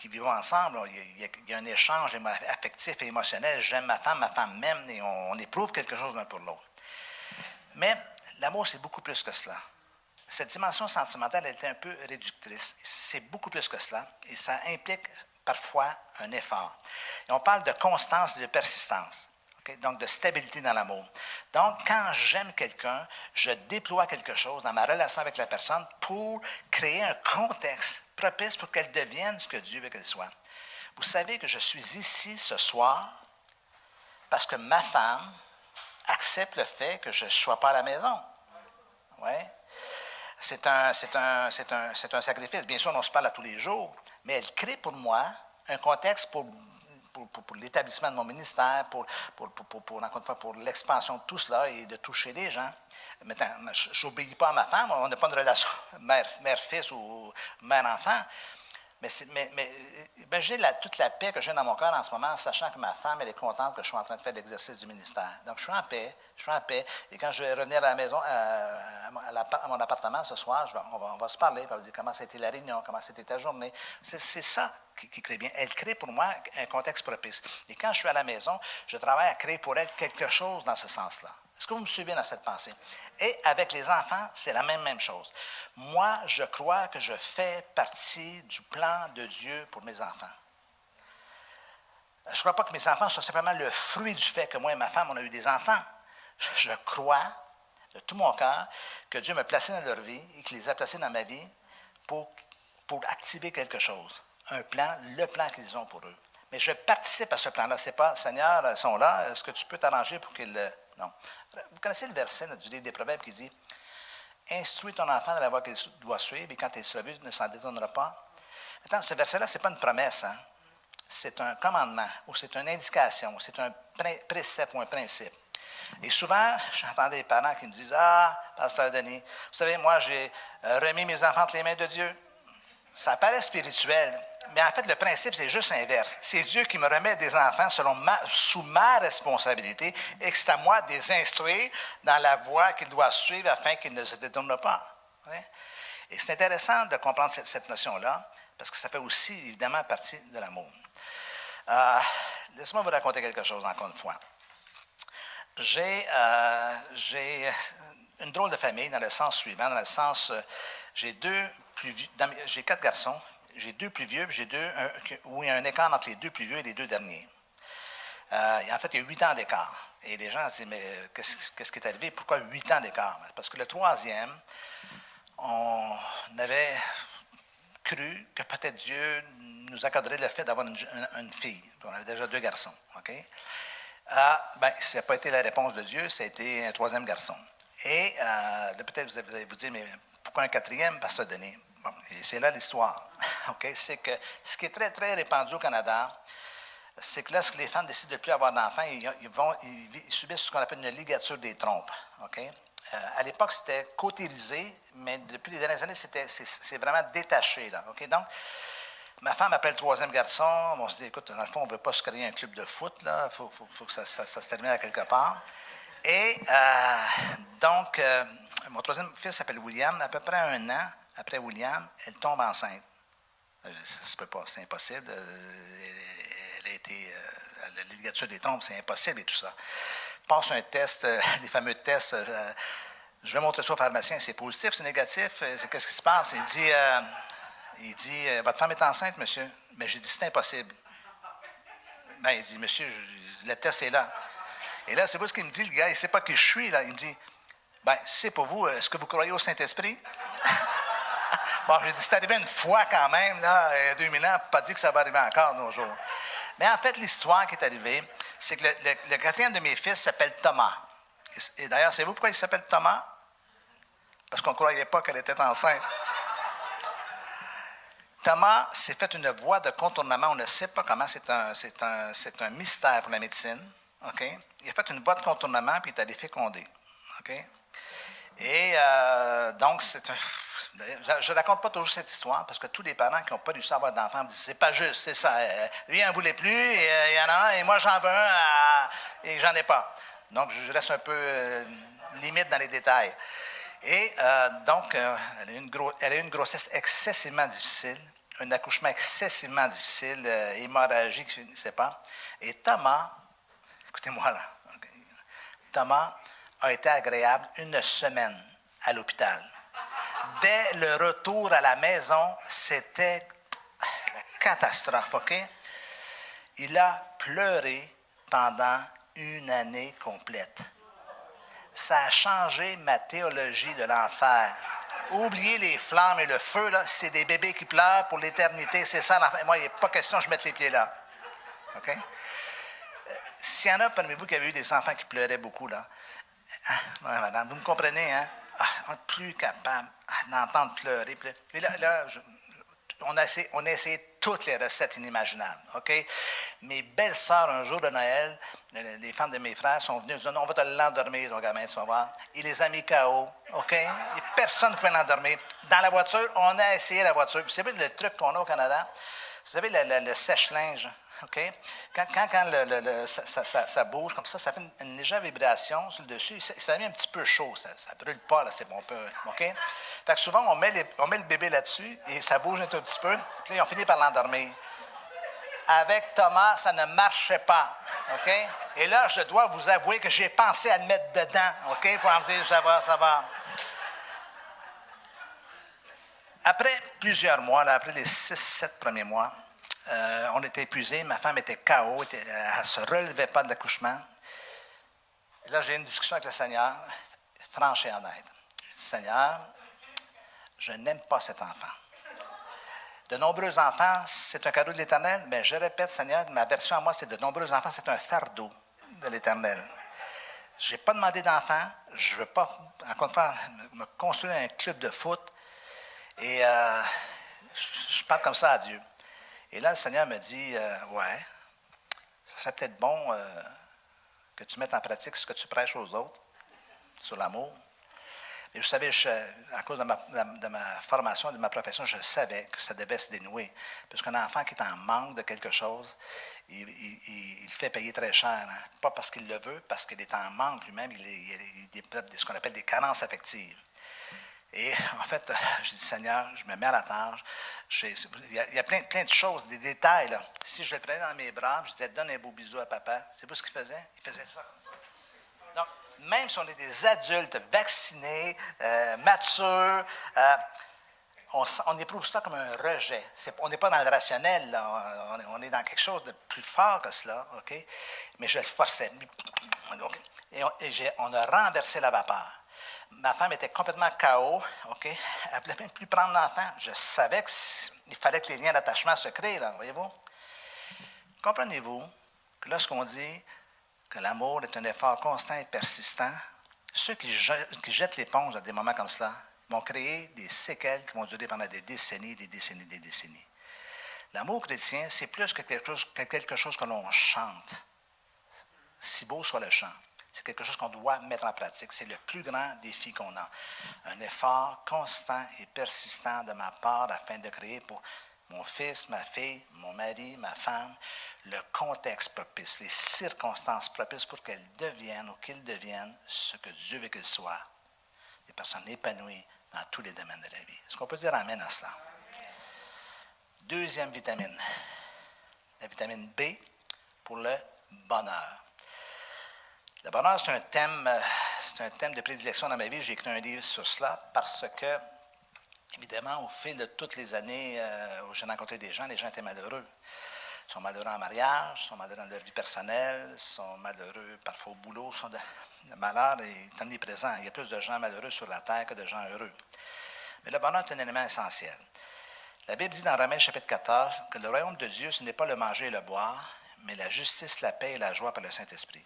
vivent ensemble. Il y, a, un échange affectif et émotionnel. J'aime ma femme, ma femme m'aime, et on, éprouve quelque chose l'un pour l'autre. Mais l'amour, c'est beaucoup plus que cela. Cette dimension sentimentale elle est un peu réductrice. C'est beaucoup plus que cela, et ça implique parfois un effort. Et on parle de constance et de persistance. Donc, de stabilité dans l'amour. Donc, quand j'aime quelqu'un, je déploie quelque chose dans ma relation avec la personne pour créer un contexte propice pour qu'elle devienne ce que Dieu veut qu'elle soit. Vous savez que je suis ici ce soir parce que ma femme accepte le fait que je ne sois pas à la maison. Ouais. C'est un, un, un, un sacrifice. Bien sûr, on se parle à tous les jours, mais elle crée pour moi un contexte pour, pour, l'établissement de mon ministère, pour, pour, pour l'expansion de tout cela et de toucher les gens. Maintenant, je n'obéis pas à ma femme, on n'a pas de relation mère-fils ou mère-enfant, mais, mais, imaginez la, toute la paix que j'ai dans mon cœur en ce moment, sachant que ma femme, elle est contente que je sois en train de faire l'exercice du ministère. Donc, je suis en paix, je suis en paix. Et quand je vais revenir à la maison, à, mon appartement ce soir, on, va, se parler, on va dire comment c'était la réunion, comment c'était ta journée. C'est ça qui, crée bien. Elle crée pour moi un contexte propice. Et quand je suis à la maison, je travaille à créer pour elle quelque chose dans ce sens-là. Est-ce que vous me suivez dans cette pensée? Et avec les enfants, c'est la même, même chose. Moi, je crois que je fais partie du plan de Dieu pour mes enfants. Je ne crois pas que mes enfants soient simplement le fruit du fait que moi et ma femme, on a eu des enfants. Je crois de tout mon cœur que Dieu m'a placé dans leur vie et qu'il les a placés dans ma vie pour, pour activer quelque chose. Un plan, le plan qu'ils ont pour eux. Mais je participe à ce plan-là. Ce n'est pas, Seigneur, ils sont là, est-ce que tu peux t'arranger pour qu'ils. Vous connaissez le verset du livre des Proverbes qui dit Instruis ton enfant dans la voie qu'il doit suivre, et quand il sera vu, il ne s'en détournera pas. Maintenant, ce verset-là, ce n'est pas une promesse, hein. c'est un commandement, ou c'est une indication, ou c'est un précepte ou un principe. Et souvent, j'entends des parents qui me disent Ah, Pasteur Denis, vous savez, moi, j'ai euh, remis mes enfants entre les mains de Dieu. Ça paraît spirituel, mais en fait, le principe, c'est juste inverse. C'est Dieu qui me remet des enfants sous ma responsabilité et que c'est à moi de les instruire dans la voie qu'ils doivent suivre afin qu'ils ne se détournent pas. Et c'est intéressant de comprendre cette, notion-là parce que ça fait aussi, évidemment, partie de l'amour. Euh, laissez-moi vous raconter quelque chose encore une fois. J'ai euh, une drôle de famille dans le sens suivant, dans le sens, euh, j'ai quatre garçons, j'ai deux plus vieux, j'ai deux, où il y a un écart entre les deux plus vieux et les deux derniers. Euh, en fait, il y a huit ans d'écart. Et les gens se disent, mais euh, qu'est-ce, qui est arrivé? Pourquoi huit ans d'écart? Parce que le troisième, on avait cru que peut-être Dieu nous accorderait le fait d'avoir une, fille. On avait déjà deux garçons. OK? Ah, ben, ça n'a pas été la réponse de Dieu, ça a été un troisième garçon. Et euh, peut-être vous allez vous dire, mais pourquoi un quatrième, Pasteur Denis? Bon, c'est là l'histoire. C'est que ce qui est très, très répandu au Canada, c'est que lorsque les femmes décident de ne plus avoir d'enfants, ils, vont, ils, subissent ce qu'on appelle une ligature des trompes. Euh, à l'époque, c'était cautérisé, mais depuis les dernières années, c'est, vraiment détaché. Là? Donc, ma femme appelle le troisième garçon. On se dit, écoute, dans le fond, on ne veut pas se créer un club de foot. Il faut, faut, que ça, se termine à quelque part. Et euh, donc, euh, mon troisième fils s'appelle William. À peu près un an après William, elle tombe enceinte. Ça ne se peut pas, c'est impossible. Elle a été, la ligature des trompes, c'est impossible et tout ça passe un test, euh, les fameux tests. Euh, je vais montrer ça au pharmacien. C'est positif, c'est négatif. Euh, qu'est-ce qui se passe? Il dit, il dit Votre femme est enceinte, monsieur. Mais j'ai dit C'est impossible. Ben, il dit Monsieur, le test est là. Et là, c'est vous ce qu'il me dit, le gars. Il ne sait pas qui je suis. Là. Il me dit Ben, c'est pour vous. Est-ce que vous croyez au Saint-Esprit? bon, C'est arrivé une fois quand même, là, il y a 2000 ans, pas dit que ça va arriver encore nos jours. Mais en fait, l'histoire qui est arrivée, c'est que le, quatrième de mes fils s'appelle Thomas. Et, d'ailleurs, savez-vous pourquoi il s'appelle Thomas? Parce qu'on ne croyait pas qu'elle était enceinte. Thomas s'est fait une voie de contournement. On ne sait pas comment. C'est un, un, un, mystère pour la médecine. Il a fait une voie de contournement puis il est allé féconder. Et euh, donc, c'est un je ne raconte pas toujours cette histoire parce que tous les parents qui n'ont pas dû savoir d'enfants me disent c'est pas juste, c'est ça. Euh, lui, il n'en voulait plus, euh, il y en a un, et moi, j'en veux un, et j'en ai pas. Donc, je reste un peu euh, limite dans les détails. Et donc, elle, a une elle a eu une grossesse excessivement difficile, un accouchement excessivement difficile, hémorragique, je ne sais pas. Et Thomas, écoutez-moi là, Thomas a été agréable une semaine à l'hôpital dès le retour à la maison, c'était la catastrophe, OK? Il a pleuré pendant une année complète. Ça a changé ma théologie de l'enfer. Oubliez les flammes et le feu, là, c'est des bébés qui pleurent pour l'éternité, c'est ça l'enfer. Moi, il n'est pas question que je mette les pieds là. OK? Euh, s'il y en a parmi vous qui avez eu des enfants qui pleuraient beaucoup, là, ah, madame, vous me comprenez, hein? Ah, plus capable d'entendre pleurer. Là, on, a essayé, toutes les recettes inimaginables. OK? Mes belles sœurs, un jour de Noël, les femmes de mes frères sont venues, dit, on va te l'endormir, ton gamin, tu vas voir. Il les a mis KO. OK? Et personne ne pouvait l'endormir. Dans la voiture, on a essayé la voiture. Vous savez le truc qu'on a au Canada? Vous savez, le sèche-linge? OK? Quand, quand, le, ça, bouge comme ça, ça fait une, légère vibration sur le dessus. Ça, ça mis un petit peu chaud. Ça ne brûle pas, là, c'est bon. Peu, OK? Fait que souvent, on met, met le bébé là-dessus et ça bouge un tout petit peu. Puis là, on finit par l'endormir. Avec Thomas, ça ne marchait pas. OK? Et là, je dois vous avouer que j'ai pensé à le mettre dedans. OK? Pour me dire, ça va, ça va. Après plusieurs mois, après les six, sept premiers mois, euh, on était épuisés, ma femme était KO, elle ne se relevait pas de l'accouchement. là, j'ai eu une discussion avec le Seigneur, franche et honnête. Je dis, Seigneur, je n'aime pas cet enfant. De nombreux enfants, c'est un cadeau de l'Éternel, mais je répète, Seigneur, ma version à moi, c'est de nombreux enfants, c'est un fardeau de l'Éternel. Je n'ai pas demandé d'enfant, je ne veux pas, encore une me construire un club de foot, et euh, je parle comme ça à Dieu. Et là, le Seigneur me dit euh, Ouais, ça serait peut-être bon euh, que tu mettes en pratique ce que tu prêches aux autres sur l'amour. Et je savais, à cause de ma, formation, de ma profession, je savais que ça devait se dénouer. Parce qu'un enfant qui est en manque de quelque chose, il, il, fait payer très cher. Hein. Pas parce qu'il le veut, parce qu'il est en manque lui-même, il, il ce qu'on appelle des carences affectives. Et en fait, je dis, Seigneur, je me mets à la tâche. Il y a, plein, plein, de choses, des détails. Si je le prenais dans mes bras, je disais, donne un beau bisou à papa. C'est vous ce qu'il faisait? Il faisait ça. Donc, même si on est des adultes vaccinés, euh, matures, euh, on, éprouve ça comme un rejet. on n'est pas dans le rationnel. On, est dans quelque chose de plus fort que cela, OK? Mais je le forçais. Et, on, et on a renversé la vapeur ma femme était complètement KO, OK? Elle ne voulait même plus prendre l'enfant. Je savais qu'il fallait que les liens d'attachement se créent, là, voyez-vous? Comprenez-vous que lorsqu'on dit que l'amour est un effort constant et persistant, Ceux qui jettent, l'éponge à des moments comme cela vont créer des séquelles qui vont durer pendant des décennies, des décennies, des décennies. L'amour chrétien, c'est plus que, quelque chose que l'on chante, si beau soit le chant. C'est quelque chose qu'on doit mettre en pratique. C'est le plus grand défi qu'on a. Un effort constant et persistant de ma part afin de créer pour mon fils, ma fille, mon mari, ma femme, le contexte propice, les circonstances propices pour qu'elles deviennent ou qu'ils deviennent ce que Dieu veut qu'elles soient. Des personnes épanouies dans tous les domaines de la vie. Est-ce qu'on peut dire Amen à cela? Deuxième vitamine, la vitamine B pour le bonheur. Le bonheur, c'est un thème, euh, c'est un thème de prédilection dans ma vie. J'ai écrit un livre sur cela parce que, évidemment, au fil de toutes les années euh, où j'ai rencontré des gens, les gens étaient malheureux. Ils sont malheureux en mariage, sont malheureux dans leur vie personnelle, sont malheureux parfois au boulot, sont le malheur est omniprésent. Il y a plus de gens malheureux sur la terre que de gens heureux. Mais le bonheur est un élément essentiel. La Bible dit dans Romains chapitre 14 que le royaume de Dieu, ce n'est pas le manger et le boire, mais la justice, la paix et la joie par le Saint-Esprit.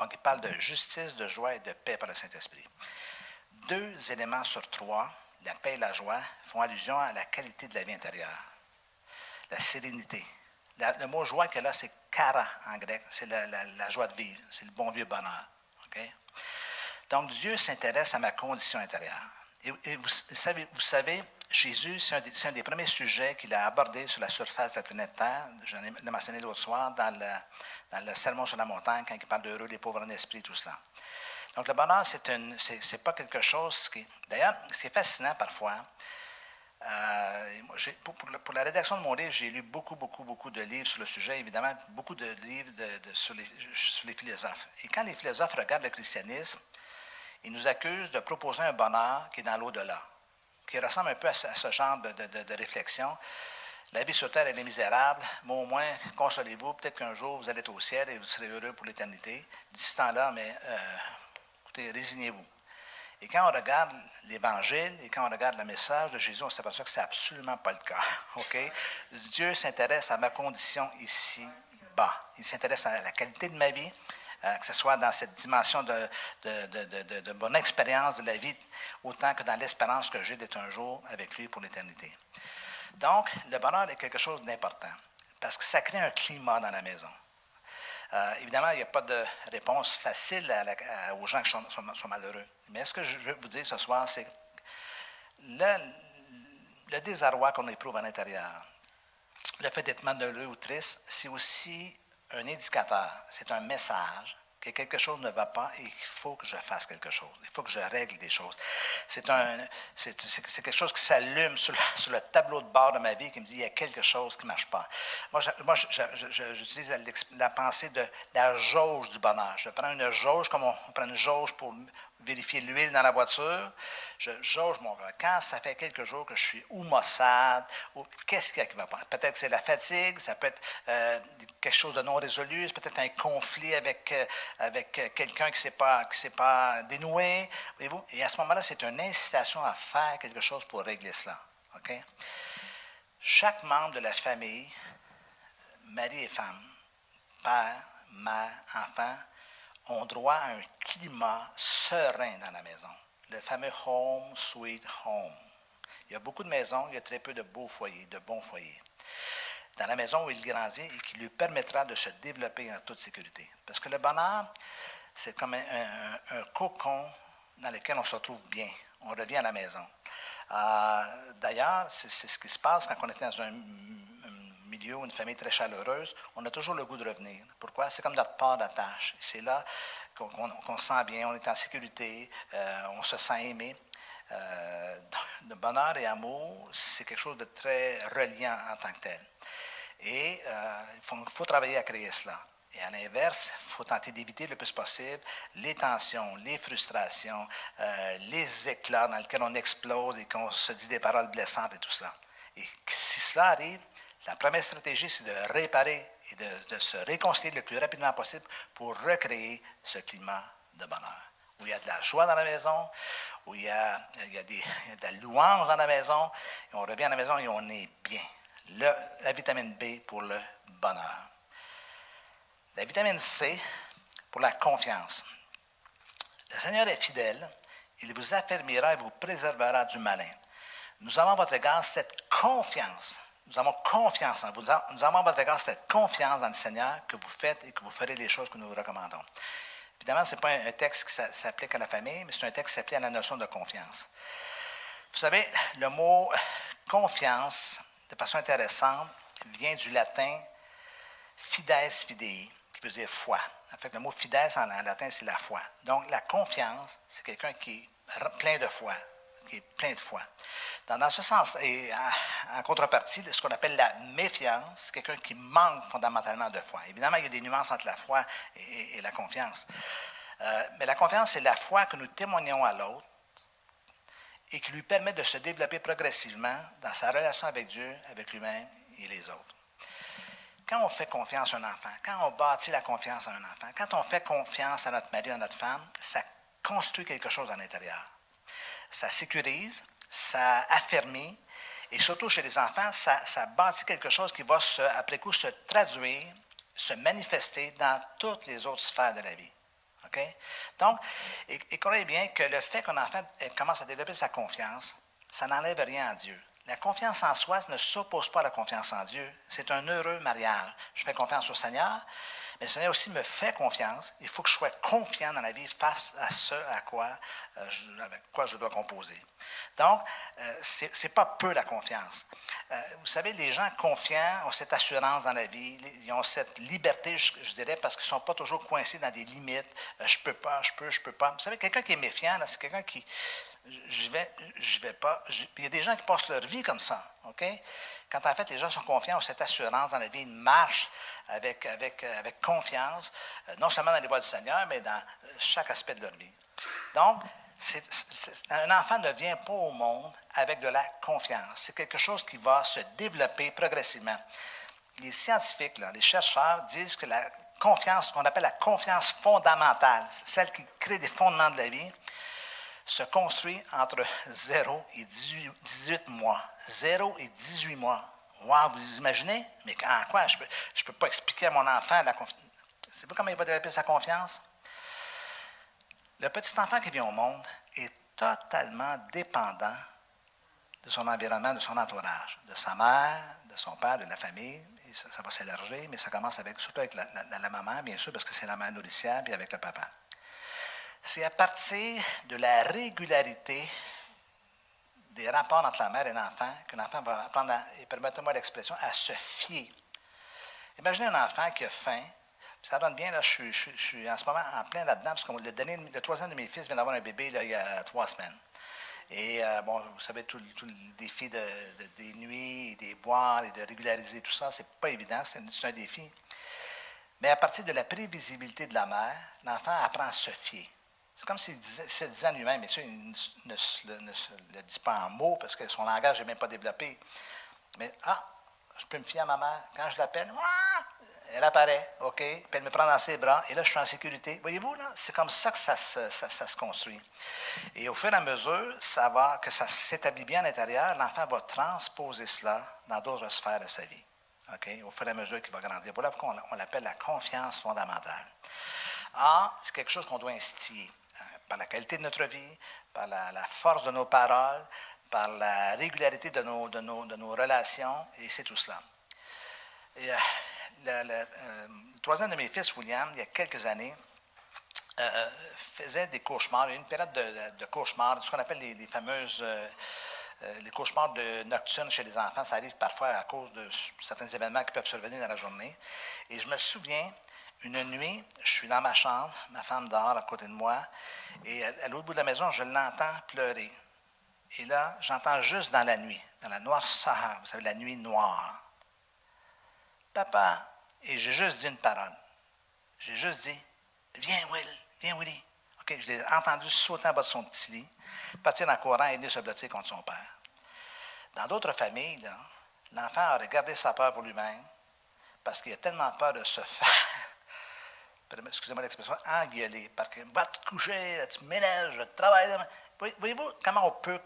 Donc, il parle de justice, de joie et de paix par le Saint-Esprit. Deux éléments sur trois, la paix et la joie, font allusion à la qualité de la vie intérieure, la sérénité. le mot joie qu'elle a, c'est kara en grec, c'est la, joie de vivre, c'est le bon vieux bonheur. Donc, Dieu s'intéresse à ma condition intérieure. Et, vous, savez, Jésus, c'est un, des premiers sujets qu'il a abordé sur la surface de la planète Terre. J'en ai mentionné l'autre soir dans le, dans le Sermon sur la montagne, quand il parle d'heureux, les pauvres en esprit, tout cela. Donc, le bonheur, c'est pas quelque chose qui. D'ailleurs, c'est fascinant parfois. Euh, pour, la rédaction de mon livre, j'ai lu beaucoup, beaucoup, beaucoup de livres sur le sujet, évidemment, beaucoup de livres sur, les, sur, les, philosophes. Et quand les philosophes regardent le christianisme, ils nous accusent de proposer un bonheur qui est dans l'au-delà, qui ressemble un peu à ce, genre de, de réflexion. La vie sur terre, elle est misérable, mais au moins, consolez-vous, peut-être qu'un jour, vous allez être au ciel et vous serez heureux pour l'éternité. D'ici temps-là, mais euh, écoutez, résignez-vous. Et quand on regarde l'Évangile et quand on regarde le message de Jésus, on s'aperçoit que ce n'est absolument pas le cas. Dieu s'intéresse à ma condition ici-bas. Il s'intéresse à la qualité de ma vie, euh, que ce soit dans cette dimension de, de, de, de expérience de la vie, autant que dans l'espérance que j'ai d'être un jour avec lui pour l'éternité. Donc, le bonheur est quelque chose d'important parce que ça crée un climat dans la maison. Euh, évidemment, il n'y a pas de réponse facile aux gens qui sont, malheureux. Mais ce que je veux vous dire ce soir, c'est le, le désarroi qu'on éprouve à l'intérieur, le fait d'être malheureux ou triste, c'est aussi un indicateur, c'est un message que quelque chose ne va pas et qu'il faut que je fasse quelque chose. Il faut que je règle des choses. C'est, quelque chose qui s'allume sur, le tableau de bord de ma vie qui me dit il y a quelque chose qui ne marche pas. Moi j'utilise la, pensée de la jauge du bonheur. Je prends une jauge comme on prend une jauge pour vérifier l'huile dans la voiture. Je jauge mon cœur. Quand ça fait quelques jours que je suis ou maussade, qu'est-ce qu'il y a qui va pas? Peut-être que c'est la fatigue, ça peut être euh, quelque chose de non résolu, c'est peut-être un conflit avec, euh, avec euh, quelqu'un qui ne s'est pas, pas dénoué. Voyez-vous? Et à ce moment-là, c'est une incitation à faire quelque chose pour régler cela. Chaque membre de la famille, mari et femme, père, mère, enfant, ont droit à un climat serein dans la maison. Le fameux home sweet home. Il y a beaucoup de maisons, il y a très peu de beaux foyers, de bons foyers. Dans la maison où il grandit et qui lui permettra de se développer en toute sécurité. Parce que le bonheur, c'est comme un, cocon dans lequel on se retrouve bien. On revient à la maison. Euh, d'ailleurs, c'est ce qui se passe quand on est dans un milieu ou une famille très chaleureuse, on a toujours le goût de revenir. Pourquoi? C'est comme notre part d'attache. C'est là qu'on se sent bien, on est en sécurité, euh, on se sent aimé. Euh, le bonheur et amour, c'est quelque chose de très reliant en tant que tel. Et euh, il faut, travailler à créer cela. Et à l'inverse, il faut tenter d'éviter le plus possible les tensions, les frustrations, les éclats dans lesquels on explose et qu'on se dit des paroles blessantes et tout cela. Et si cela arrive, la première stratégie, c'est de réparer et de, se réconcilier le plus rapidement possible pour recréer ce climat de bonheur. Où il y a de la joie dans la maison, où il y a, de la louange dans la maison, et on revient à la maison et on est bien. la vitamine B pour le bonheur. La vitamine C pour la confiance. Le Seigneur est fidèle, il vous affermira et vous préservera du malin. Nous avons à votre égard cette confiance. Nous avons confiance en vous. Nous avons à votre égard cette confiance dans le Seigneur que vous faites et que vous ferez les choses que nous vous recommandons. Évidemment, ce n'est pas un texte qui s'applique à la famille, mais c'est un texte qui s'applique à la notion de confiance. Vous savez, le mot confiance, de façon intéressante, vient du latin fides fidei, qui veut dire foi. En fait, le mot fides en, latin, c'est la foi. Donc, la confiance, c'est quelqu'un qui est plein de foi, plein de foi. Dans, ce sens, et en, contrepartie, ce qu'on appelle la méfiance, quelqu'un qui manque fondamentalement de foi. Évidemment, il y a des nuances entre la foi et, la confiance. Euh, mais la confiance, c'est la foi que nous témoignons à l'autre et qui lui permet de se développer progressivement dans sa relation avec Dieu, avec lui-même et les autres. Quand on fait confiance à un enfant, quand on bâtit la confiance à un enfant, quand on fait confiance à notre mari, à notre femme, ça construit quelque chose à l'intérieur. Ça sécurise, ça affermit, et surtout chez les enfants, ça, bâtit quelque chose qui va, se, après coup, se traduire, se manifester dans toutes les autres sphères de la vie. Donc, et, croyez bien que le fait qu'un enfant commence à développer sa confiance, ça n'enlève rien à Dieu. La confiance en soi ne s'oppose pas à la confiance en Dieu. C'est un heureux mariage. Je fais confiance au Seigneur, mais le Seigneur aussi me fait confiance. Il faut que je sois confiant dans la vie face à ce à quoi, euh, je, quoi je dois composer. Donc, euh, ce n'est pas peu la confiance. Euh, vous savez, les gens confiants ont cette assurance dans la vie, ils ont cette liberté, je, dirais, parce qu'ils ne sont pas toujours coincés dans des limites. je peux pas, je peux, je peux pas. Vous savez, quelqu'un qui est méfiant, c'est quelqu'un qui je vais, je vais pas. il y a des gens qui passent leur vie comme ça, OK? Quand en fait les gens sont confiants, ont cette assurance dans la vie, ils marchent avec, avec, avec confiance, euh, non seulement dans les voies du Seigneur, mais dans chaque aspect de leur vie. Donc, un enfant ne vient pas au monde avec de la confiance. C'est quelque chose qui va se développer progressivement. Les scientifiques, les chercheurs disent que la confiance, qu'on appelle la confiance fondamentale, celle qui crée des fondements de la vie, se construit entre 0 et 18, mois. 0 et 18 mois. Wow, vous imaginez? Mais en quoi? Je ne peux, pas expliquer à mon enfant la confiance. C'est pas comment il va développer sa confiance? Le petit enfant qui vient au monde est totalement dépendant de son environnement, de son entourage, de sa mère, de son père, de la famille. ça, va s'élargir, mais ça commence avec, surtout avec la, la, maman, bien sûr, parce que c'est la mère nourricière, puis avec le papa. C'est à partir de la régularité des rapports entre la mère et l'enfant que l'enfant va apprendre, et permettez-moi l'expression, à se fier. Imaginez un enfant qui a faim. Ça donne bien, là, je, suis en ce moment en plein là-dedans, parce que le, troisième de mes fils vient d'avoir un bébé il y a trois semaines. Et euh, bon, vous savez, tout, le défi de, des nuits, des boires et de régulariser tout ça, c'est pas évident, c'est un, défi. Mais à partir de la prévisibilité de la mère, l'enfant apprend à se fier. C'est comme s'il se disait en lui-même, mais ça, il ne, le dit pas en mots parce que son langage n'est même pas développé. Mais, ah, je peux me fier à ma mère. Quand je l'appelle, elle apparaît, OK, puis elle me prend dans ses bras, et là, je suis en sécurité. Voyez-vous, là, c'est comme ça que ça se, construit. Et au fur et à mesure, ça va, que ça s'établit bien à l'intérieur, l'enfant va transposer cela dans d'autres sphères de sa vie. OK, au fur et à mesure qu'il va grandir. Voilà pourquoi on, l'appelle la confiance fondamentale. Ah, c'est quelque chose qu'on doit instiller par la qualité de notre vie, par la, force de nos paroles, par la régularité de nos, relations, et c'est tout cela. Et, euh, le, euh, troisième de mes fils, William, il y a quelques années, euh, faisait des cauchemars, une période de, de cauchemars, ce qu'on appelle les, fameuses les cauchemars de nocturnes chez les enfants, ça arrive parfois à cause de certains événements qui peuvent survenir dans la journée. Et je me souviens une nuit, je suis dans ma chambre, ma femme dort à côté de moi, et à, l'autre bout de la maison, je l'entends pleurer. Et là, j'entends juste dans la nuit, dans la noirceur, vous savez, la nuit noire. Papa, et j'ai juste dit une parole. J'ai juste dit, viens Will, viens Willy. Je l'ai entendu sauter en bas de son petit lit, partir en courant et aider se blottir contre son père. Dans d'autres familles, l'enfant aurait gardé sa peur pour lui-même, parce qu'il a tellement peur de se faire excusez-moi l'expression, engueuler, parce que va te coucher, tu ménages, tu travailles. Voyez-vous comment on peut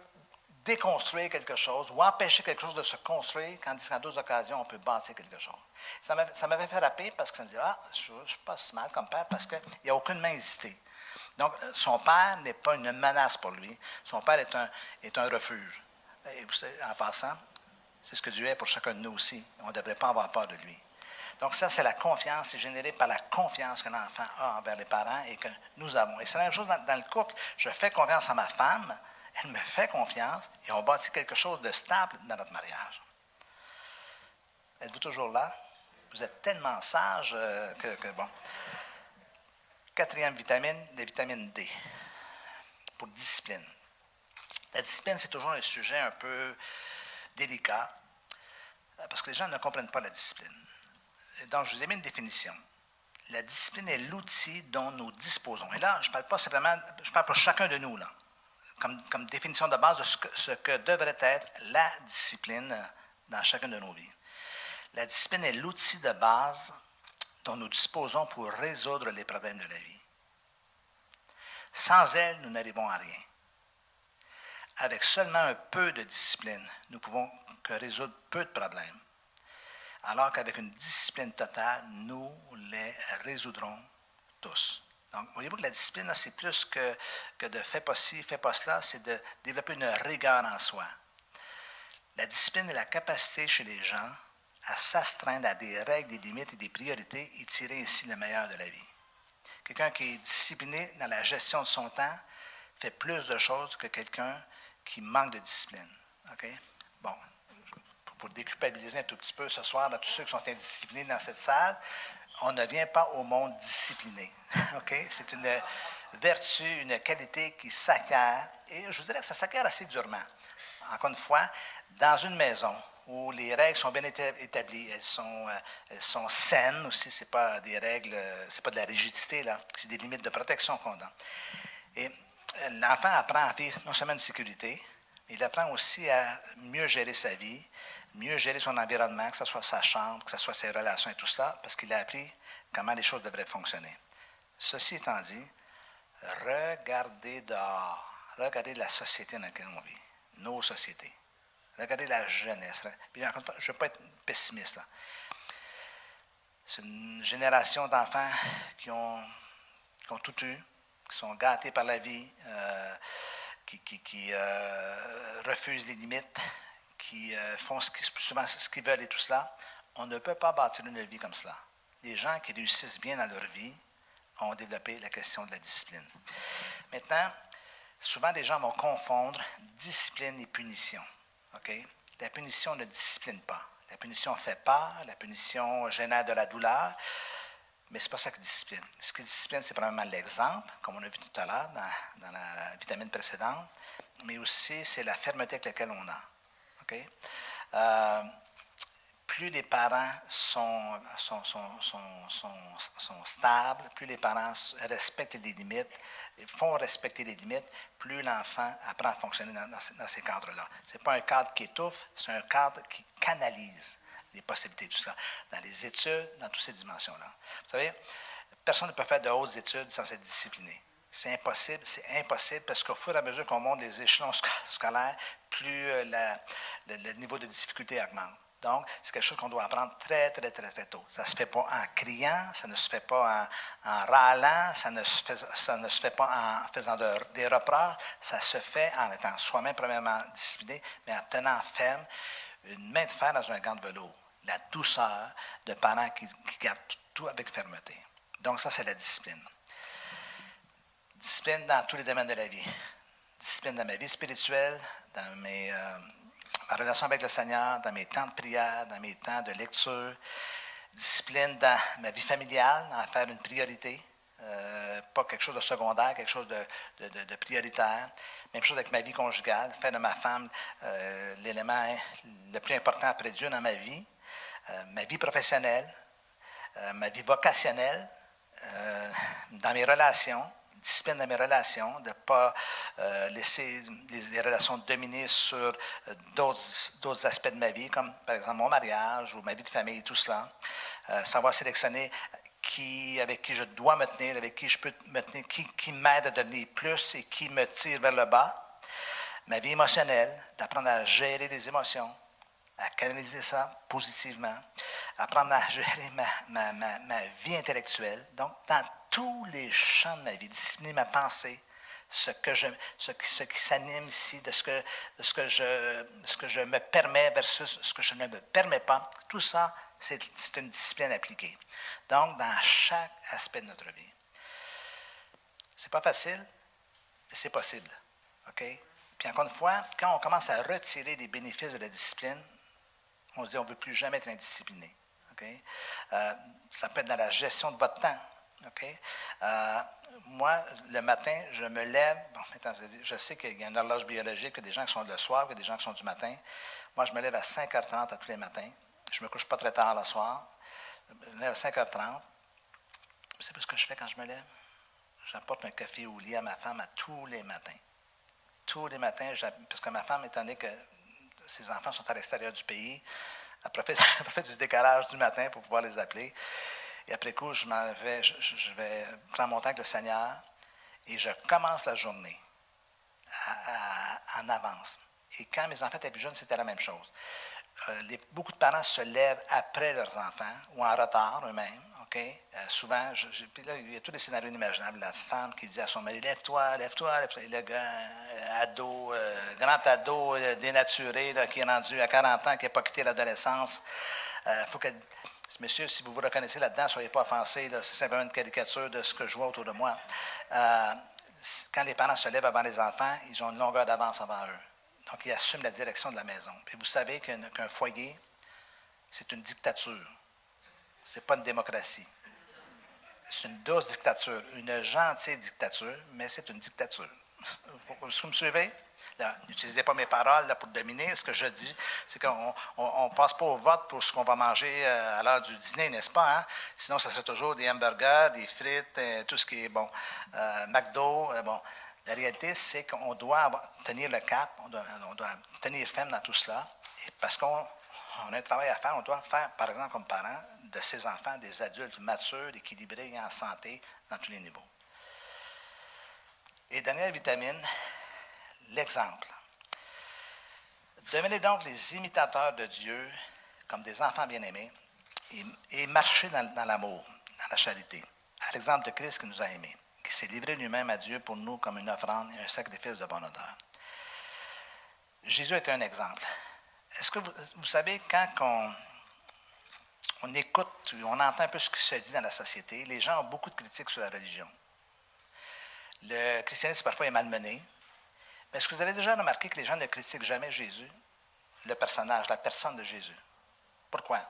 déconstruire quelque chose ou empêcher quelque chose de se construire, quand qu'en d'autres occasions, on peut bâtir quelque chose? Ça m'avait fait rappeler parce que ça me dit, ah, je ne suis pas si mal comme père parce qu'il n'y a aucune main hésitée. Donc, son père n'est pas une menace pour lui. Son père est un, est un refuge. Et vous savez, en passant, c'est ce que Dieu est pour chacun de nous aussi. On ne devrait pas avoir peur de lui. Donc, ça, c'est la confiance, c'est généré par la confiance que l'enfant a envers les parents et que nous avons. Et c'est la même chose dans, le couple. Je fais confiance à ma femme, elle me fait confiance et on bâtit quelque chose de stable dans notre mariage. Êtes-vous toujours là? Vous êtes tellement sage euh, que, que, bon. Quatrième vitamine, la vitamine D, pour discipline. La discipline, c'est toujours un sujet un peu délicat, euh, parce que les gens ne comprennent pas la discipline. Donc, je vous ai mis une définition. La discipline est l'outil dont nous disposons. Et là, je ne parle pas simplement, je parle pour chacun de nous, là, comme, définition de base de ce que, devrait être la discipline dans chacune de nos vies. La discipline est l'outil de base dont nous disposons pour résoudre les problèmes de la vie. Sans elle, nous n'arrivons à rien. Avec seulement un peu de discipline, nous pouvons que résoudre peu de problèmes. Alors qu'avec une discipline totale, nous les résoudrons tous. Donc, voyez-vous que la discipline, c'est plus que, que de fais pas ci, fais pas cela, c'est de développer une rigueur en soi. La discipline est la capacité chez les gens à s'astreindre à des règles, des limites et des priorités et tirer ainsi le meilleur de la vie. Quelqu'un qui est discipliné dans la gestion de son temps fait plus de choses que quelqu'un qui manque de discipline. OK? Bon, pour déculpabiliser un tout petit peu ce soir, là, tous ceux qui sont indisciplinés dans cette salle, on ne vient pas au monde discipliné. OK? C'est une vertu, une qualité qui s'acquiert, et je vous dirais que ça s'acquiert assez durement. Encore une fois, dans une maison, où les règles sont bien établies, elles sont, euh, elles sont saines aussi, ce n'est pas des règles, c'est pas de la rigidité, c'est des limites de protection qu'on donne. Et euh, l'enfant apprend à vivre non seulement une sécurité, mais il apprend aussi à mieux gérer sa vie, mieux gérer son environnement, que ce soit sa chambre, que ce soit ses relations et tout cela, parce qu'il a appris comment les choses devraient fonctionner. Ceci étant dit, regardez dehors, regardez la société dans laquelle on vit, nos sociétés. Regardez la jeunesse. Puis, je ne veux pas être pessimiste. C'est une génération d'enfants qui ont, tout eu, qui sont gâtés par la vie, euh, qui euh, refusent les limites, qui euh, font souvent ce qu'ils veulent et tout cela. On ne peut pas bâtir une vie comme cela. Les gens qui réussissent bien dans leur vie ont développé la question de la discipline. Maintenant, souvent les gens vont confondre discipline et punition. La punition ne discipline pas. La punition fait peur, la punition génère de la douleur, mais ce n'est pas ça qui discipline. Ce qui discipline, c'est probablement l'exemple, comme on a vu tout à l'heure dans, la vitamine précédente, mais aussi c'est la fermeté avec laquelle on a. Euh, plus les parents sont, stables, plus les parents respectent les limites, font respecter les limites, plus l'enfant apprend à fonctionner dans, ces cadres-là. Ce n'est pas un cadre qui étouffe, c'est un cadre qui canalise les possibilités, tout ça, dans les études, dans toutes ces dimensions-là. Vous savez, personne ne peut faire de hautes études sans être discipliné. C'est impossible, c'est impossible parce qu'au fur et à mesure qu'on monte les échelons scolaires, plus euh, le niveau de difficulté augmente. Donc, c'est quelque chose qu'on doit apprendre très, très, très, très tôt. Ça ne se fait pas en criant, ça ne se fait pas en, râlant, ça ne, se fait, pas en faisant des reproches, ça se fait en étant soi-même premièrement discipliné, mais en tenant ferme une main de fer dans un gant de velours. La douceur de parents qui, gardent tout, avec fermeté. Donc, ça, c'est la discipline. Discipline dans tous les domaines de la vie. Discipline dans ma vie spirituelle, dans mes... Euh, ma relation avec le Seigneur, dans mes temps de prière, dans mes temps de lecture, discipline dans ma vie familiale, en faire une priorité, euh, pas quelque chose de secondaire, quelque chose de, prioritaire. Même chose avec ma vie conjugale, faire de ma femme euh, l'élément le plus important après Dieu dans ma vie, ma vie professionnelle, ma vie vocationnelle, dans mes relations, discipline dans mes relations, de ne pas euh, laisser les, relations dominer sur euh, d'autres aspects de ma vie, comme par exemple mon mariage ou ma vie de famille, tout cela. Euh, savoir sélectionner qui, avec qui je dois me tenir, avec qui je peux me tenir, qui, qui m'aide à devenir plus et qui me tire vers le bas. Ma vie émotionnelle, d'apprendre à gérer les émotions. À canaliser ça positivement, apprendre à gérer ma, ma, vie intellectuelle. Donc, dans tous les champs de ma vie, discipliner ma pensée, ce, que je, ce, ce qui s'anime ici, de ce, que, de ce, que je, ce que je me permets versus ce que je ne me permets pas, tout ça, c'est une discipline appliquée. Donc, dans chaque aspect de notre vie. C'est pas facile, mais c'est possible. OK? Puis encore une fois, quand on commence à retirer les bénéfices de la discipline, on se dit on ne veut plus jamais être indiscipliné. Euh, ça peut être dans la gestion de votre temps. Euh, moi, le matin, je me lève. Je sais qu'il y a une horloge biologique, qu'il y a des gens qui sont le soir, qu'il y a des gens qui sont du matin. Moi, je me lève à 5h30 à tous les matins. Je ne me couche pas très tard le soir. Je me lève à 5h30. Vous savez ce que je fais quand je me lève? J'apporte un café au lit à ma femme à tous les matins. Tous les matins, parce que ma femme, étant donné que ses enfants sont à l'extérieur du pays, elle profite, du décalage du matin pour pouvoir les appeler. Et après coup, je, vais, je, vais prendre mon temps avec le Seigneur et je commence la journée en avance. Et quand mes enfants étaient plus jeunes, c'était la même chose. Euh, beaucoup de parents se lèvent après leurs enfants ou en retard eux-mêmes. Euh, souvent, il y a tous les scénarios inimaginables. La femme qui dit à son mari Lève-toi, lève-toi, lève-toi. Le gars, euh, ado, grand ado dénaturé, qui est rendu à 40 ans, qui n'a pas quitté l'adolescence. monsieur, si vous vous reconnaissez là-dedans, soyez pas offensés. C'est simplement une caricature de ce que je vois autour de moi. quand les parents se lèvent avant les enfants, ils ont une longueur d'avance avant eux. Donc, il assume la direction de la maison. Puis vous savez qu'un foyer, c'est une dictature. Ce n'est pas une démocratie. C'est une douce dictature, une gentille dictature, mais c'est une dictature. Est-ce vous me suivez? N'utilisez pas mes paroles pour dominer. Ce que je dis, c'est qu'on ne passe pas au vote pour ce qu'on va manger euh, à l'heure du dîner, n'est-ce pas? Hein? Sinon, ça serait toujours des hamburgers, des frites, euh, tout ce qui est bon. Euh, McDo, bon. La réalité, c'est qu'on doit tenir le cap, on doit, tenir ferme dans tout cela, parce qu'on a un travail à faire. On doit faire, par exemple, comme parents, de ces enfants des adultes matures, équilibrés et en santé dans tous les niveaux. Et dernière vitamine, l'exemple. Devenez donc les imitateurs de Dieu comme des enfants bien-aimés et, marchez dans, dans l'amour, dans la charité, à l'exemple de Christ qui nous a aimés qui s'est livré lui-même à Dieu pour nous comme une offrande et un sacrifice de bonne odeur. Jésus est un exemple. Est-ce que vous, savez, quand on, on écoute, on entend un peu ce qui se dit dans la société, les gens ont beaucoup de critiques sur la religion. Le christianisme parfois est malmené. Mais est-ce que vous avez déjà remarqué que les gens ne critiquent jamais Jésus, le personnage, la personne de Jésus? Pourquoi?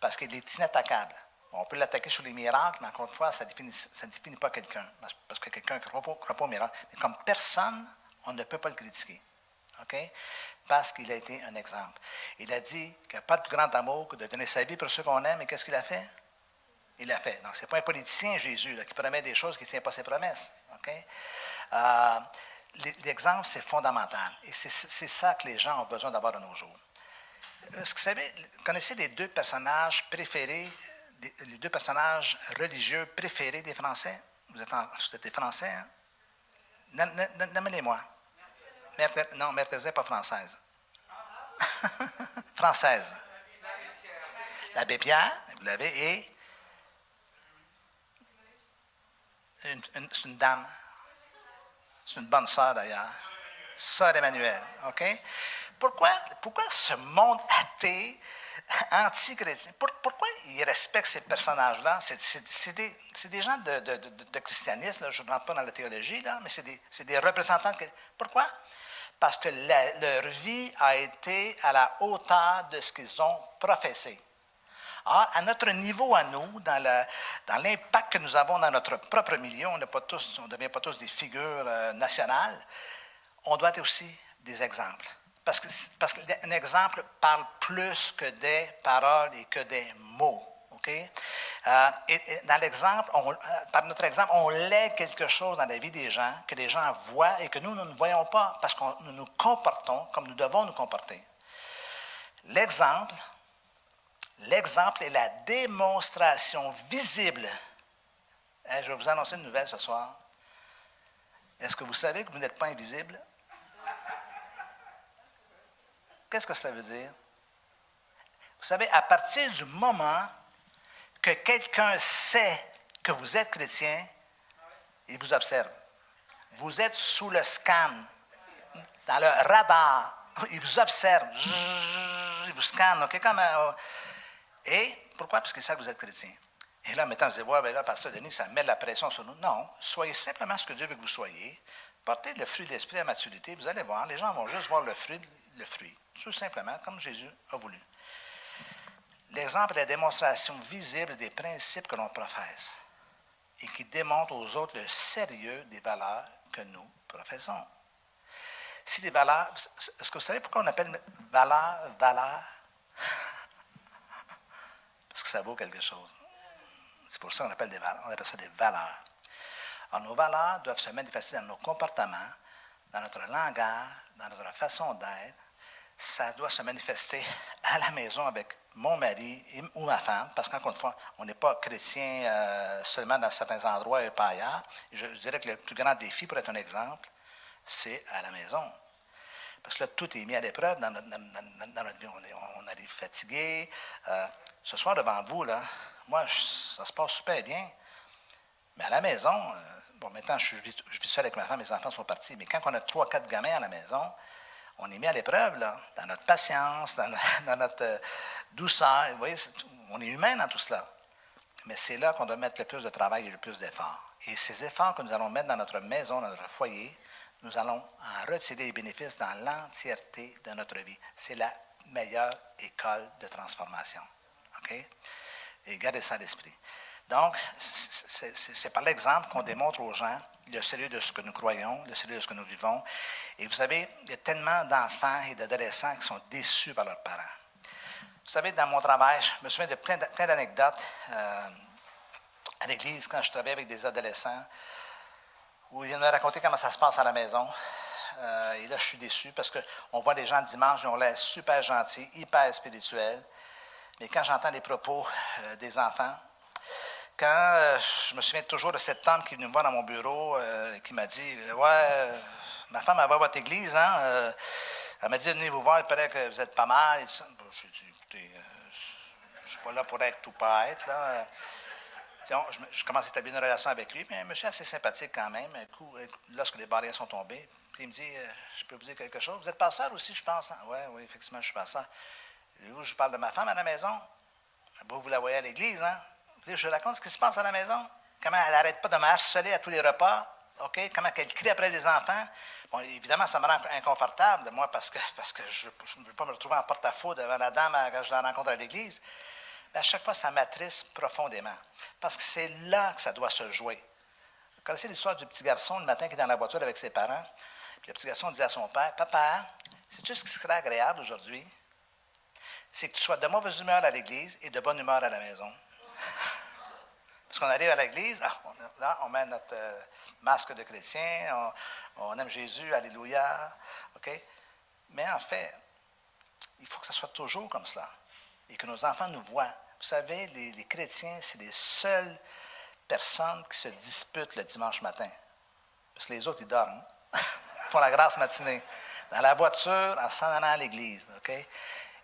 Parce qu'il est inattaquable. On peut l'attaquer sur les miracles, mais encore une fois, ça ne définit, pas quelqu'un. Parce que quelqu'un ne croit, croit, pas aux miracles. Mais comme personne, on ne peut pas le critiquer. OK? Parce qu'il a été un exemple. Il a dit qu'il n'y a pas de plus grand amour que de donner sa vie pour ceux qu'on aime. Et qu'est-ce qu'il a fait? Il l'a fait. Donc, ce n'est pas un politicien, Jésus, qui promet des choses qui ne tient pas ses promesses. OK? Euh, l'exemple, c'est fondamental. Et c'est ça que les gens ont besoin d'avoir de nos jours. Que vous connaissez les deux personnages préférés les deux personnages religieux préférés des Français? Vous êtes, des Français, hein? Nommez-les-moi. Non, n'est pas française. française. L'abbé Pierre, vous l'avez, et c'est une dame. C'est une bonne sœur d'ailleurs. Sœur Emmanuel. OK? Pourquoi, pourquoi ce monde athée anti-chrétiens. pourquoi ils respectent ces personnages-là? C'est des, gens de, christianisme, je ne rentre pas dans la théologie, mais c'est des, représentants. De, pourquoi? Parce que leur vie a été à la hauteur de ce qu'ils ont professé. Alors, à notre niveau à nous, dans l'impact que nous avons dans notre propre milieu, on ne devient pas tous des figures euh, nationales, on doit être aussi des exemples. Parce qu'un exemple parle plus que des paroles et que des mots. Euh, et, dans l'exemple, euh, par notre exemple, on lègue quelque chose dans la vie des gens que les gens voient et que nous, nous ne voyons pas parce que nous nous comportons comme nous devons nous comporter. L'exemple, l'exemple est la démonstration visible. Hein, je vais vous annoncer une nouvelle ce soir. Est-ce que vous savez que vous n'êtes pas invisible? Qu'est-ce que cela veut dire? Vous savez, à partir du moment que quelqu'un sait que vous êtes chrétien, il vous observe. Vous êtes sous le scan, dans le radar. Il vous observe. Il vous scanne. Euh, et pourquoi? Parce qu'il sait que vous êtes chrétien. Et là, maintenant, vous allez voir, ben là, Pasteur Denis, ça met de la pression sur nous. Non, soyez simplement ce que Dieu veut que vous soyez. Portez le fruit de l'esprit à maturité. Vous allez voir, les gens vont juste voir le fruit, le fruit. Tout simplement, comme Jésus a voulu. L'exemple est la démonstration visible des principes que l'on professe et qui démontre aux autres le sérieux des valeurs que nous professons. Si les valeurs, est-ce que vous savez pourquoi on appelle valeur, valeur? Parce que ça vaut quelque chose. C'est pour ça qu'on appelle, des valeurs, appelle ça des valeurs. Alors, nos valeurs doivent se manifester dans nos comportements, dans notre langage, dans notre façon d'être. Ça doit se manifester à la maison avec mon mari ou ma femme, parce qu'encore une fois, on n'est pas chrétien euh, seulement dans certains endroits et pas ailleurs. Je, dirais que le plus grand défi, pour être un exemple, c'est à la maison. Parce que là, tout est mis à l'épreuve dans, notre, vie. On, est, on arrive fatigué. Euh, ce soir, devant vous, moi, ça se passe super bien. Mais à la maison, euh, bon, maintenant, je, vis, seul avec ma femme, mes enfants sont partis. Mais quand on a trois, quatre gamins à la maison, on est mis à l'épreuve, là, dans notre patience, dans, notre euh, douceur. Vous voyez, on est humain dans tout cela. Mais c'est là qu'on doit mettre le plus de travail et le plus d'efforts. Et ces efforts que nous allons mettre dans notre maison, dans notre foyer, nous allons en retirer les bénéfices dans l'entièreté de notre vie. C'est la meilleure école de transformation. OK? Et gardez ça à l'esprit. Donc, c'est par l'exemple qu'on démontre aux gens le sérieux de ce que nous croyons, le sérieux de ce que nous vivons. Et vous savez, il y a tellement d'enfants et d'adolescents qui sont déçus par leurs parents. Vous savez, dans mon travail, je me souviens de plein d'anecdotes euh, à l'église quand je travaillais avec des adolescents où ils viennent me raconter comment ça se passe à la maison. Euh, et là, je suis déçu parce qu'on voit des gens dimanche, ils ont l'air super gentils, hyper spirituels. Mais quand j'entends les propos euh, des enfants, quand euh, je me souviens toujours de cet homme qui est venu me voir dans mon bureau et qui m'a dit Ouais, ma femme, elle va à votre église, hein? elle m'a dit Venez vous voir, il paraît que vous êtes pas mal. Et J'ai dit Écoutez, je ne suis pas là pour être ou pas être. Là. Je, commence à établir une relation avec lui, mais un monsieur assez sympathique quand même. Lorsque les barrières sont tombées, puis il me dit Je peux vous dire quelque chose? Vous êtes pasteur aussi, je pense. Hein? Oui, oui, effectivement, je suis pasteur je parle de ma femme à la maison. Vous, vous la voyez à l'église, hein? Je raconte ce qui se passe à la maison. Comment elle n'arrête pas de me harceler à tous les repas. OK? Comment elle crie après les enfants? Bon, évidemment, ça me rend inconfortable, moi, parce que, parce que je ne veux pas me retrouver en porte-à-faux devant la dame quand je la rencontre à l'église. Mais à chaque fois, ça m'attriste profondément. Parce que c'est là que ça doit se jouer. Vous connaissez l'histoire du petit garçon le matin qui est dans la voiture avec ses parents? Puis le petit garçon dit à son père Papa, sais-tu ce qui serait agréable aujourd'hui? C'est que tu sois de mauvaise humeur à l'église et de bonne humeur à la maison. Parce arrive à l'église, ah, on, met notre euh, masque de chrétien, on, aime Jésus, Alléluia. Mais en fait, il faut que ça soit toujours comme cela. Et que nos enfants nous voient. Vous savez, les, chrétiens, c'est les seules personnes qui se disputent le dimanche matin. Parce que les autres, ils dorment. Ils font la grâce matinée. Dans la voiture, en s'en allant à l'église.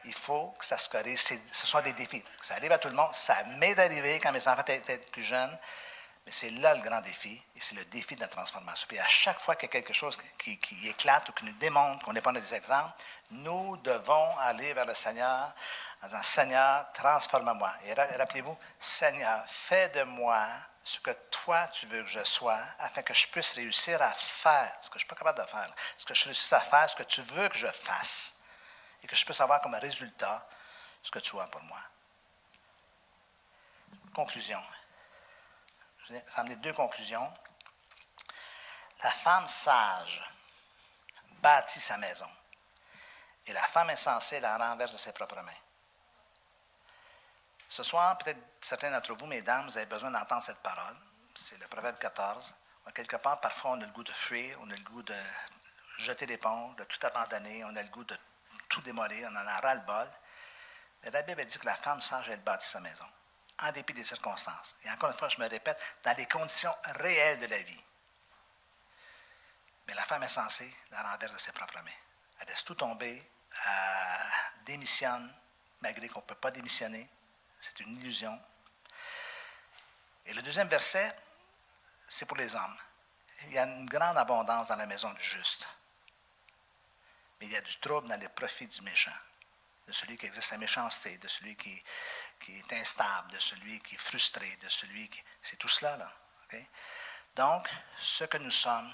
Il faut que ça se corrige. Ce sont des défis. Ça arrive à tout le monde. Ça m'est arrivé quand mes enfants étaient plus jeunes. Mais c'est là le grand défi, et c'est le défi de la transformation. Puis à chaque fois qu'il y a quelque chose qui, éclate ou qui nous démontre qu'on n'est pas des exemples, nous devons aller vers le Seigneur en disant Seigneur, transforme-moi. Et rappelez-vous, Seigneur, fais de moi ce que toi tu veux que je sois, afin que je puisse réussir à faire ce que je ne suis pas capable de faire, ce que je réussisse à faire, ce que tu veux que je fasse et que je puisse avoir comme résultat ce que tu as pour moi. Conclusion. Je vais amener deux conclusions. La femme sage bâtit sa maison et la femme insensée la renverse de ses propres mains. Ce soir, peut-être certains d'entre vous, mesdames, vous avez besoin d'entendre cette parole. C'est le Proverbe 14. Quelque part, parfois, on a le goût de fuir, on a le goût de jeter l'éponge, de tout abandonner, on a le goût de tout démolir, on en a ras-le-bol. Mais la Bible dit que la femme sage, elle bâtit sa maison, en dépit des circonstances. Et encore une fois, je me répète, dans les conditions réelles de la vie. Mais la femme insensée la renverse de ses propres mains. Elle laisse tout tomber, euh, démissionne malgré qu'on ne peut pas démissionner. C'est une illusion. Et le deuxième verset, c'est pour les hommes. Il y a une grande abondance dans la maison du juste. Mais il y a du trouble dans les profits du méchant, de celui qui existe la méchanceté, de celui qui, qui est instable, de celui qui est frustré, de celui qui... C'est tout cela, là. Donc, ce que nous sommes,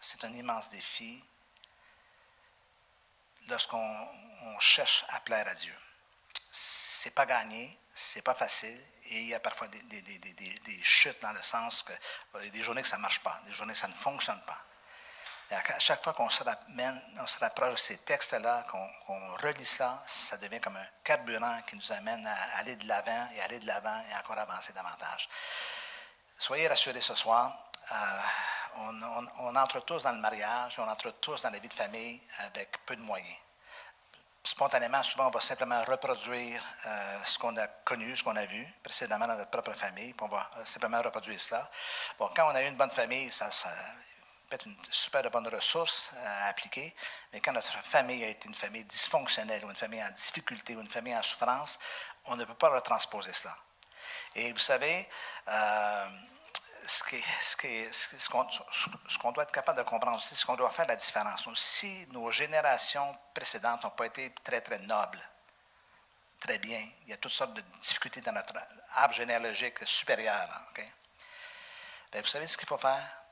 c'est un immense défi lorsqu'on cherche à plaire à Dieu. C'est pas gagné, c'est pas facile, et il y a parfois des, des, des, des chutes dans le sens que a des journées que ça ne marche pas, des journées que ça ne fonctionne pas. À chaque fois qu'on se, rapproche de ces textes-là, qu'on relit cela, ça devient comme un carburant qui nous amène à aller de l'avant et aller de l'avant et encore avancer davantage. Soyez rassurés ce soir. Euh, on, entre tous dans le mariage, on entre tous dans la vie de famille avec peu de moyens. Spontanément, souvent, on va simplement reproduire euh, ce qu'on a connu, ce qu'on a vu précédemment dans notre propre famille, puis on va euh, simplement reproduire cela. Bon, quand on a eu une bonne famille, ça peut être une super bonne ressource à appliquer, mais quand notre famille a été une famille dysfonctionnelle ou une famille en difficulté ou une famille en souffrance, on ne peut pas retransposer cela. Et vous savez, euh, ce qu'on doit être capable de comprendre aussi, c'est ce qu'on doit faire la différence. Si nos générations précédentes n'ont pas été très, très nobles, très bien, il y a toutes sortes de difficultés dans notre arbre généalogique supérieur. Ben, vous savez ce qu'il faut faire?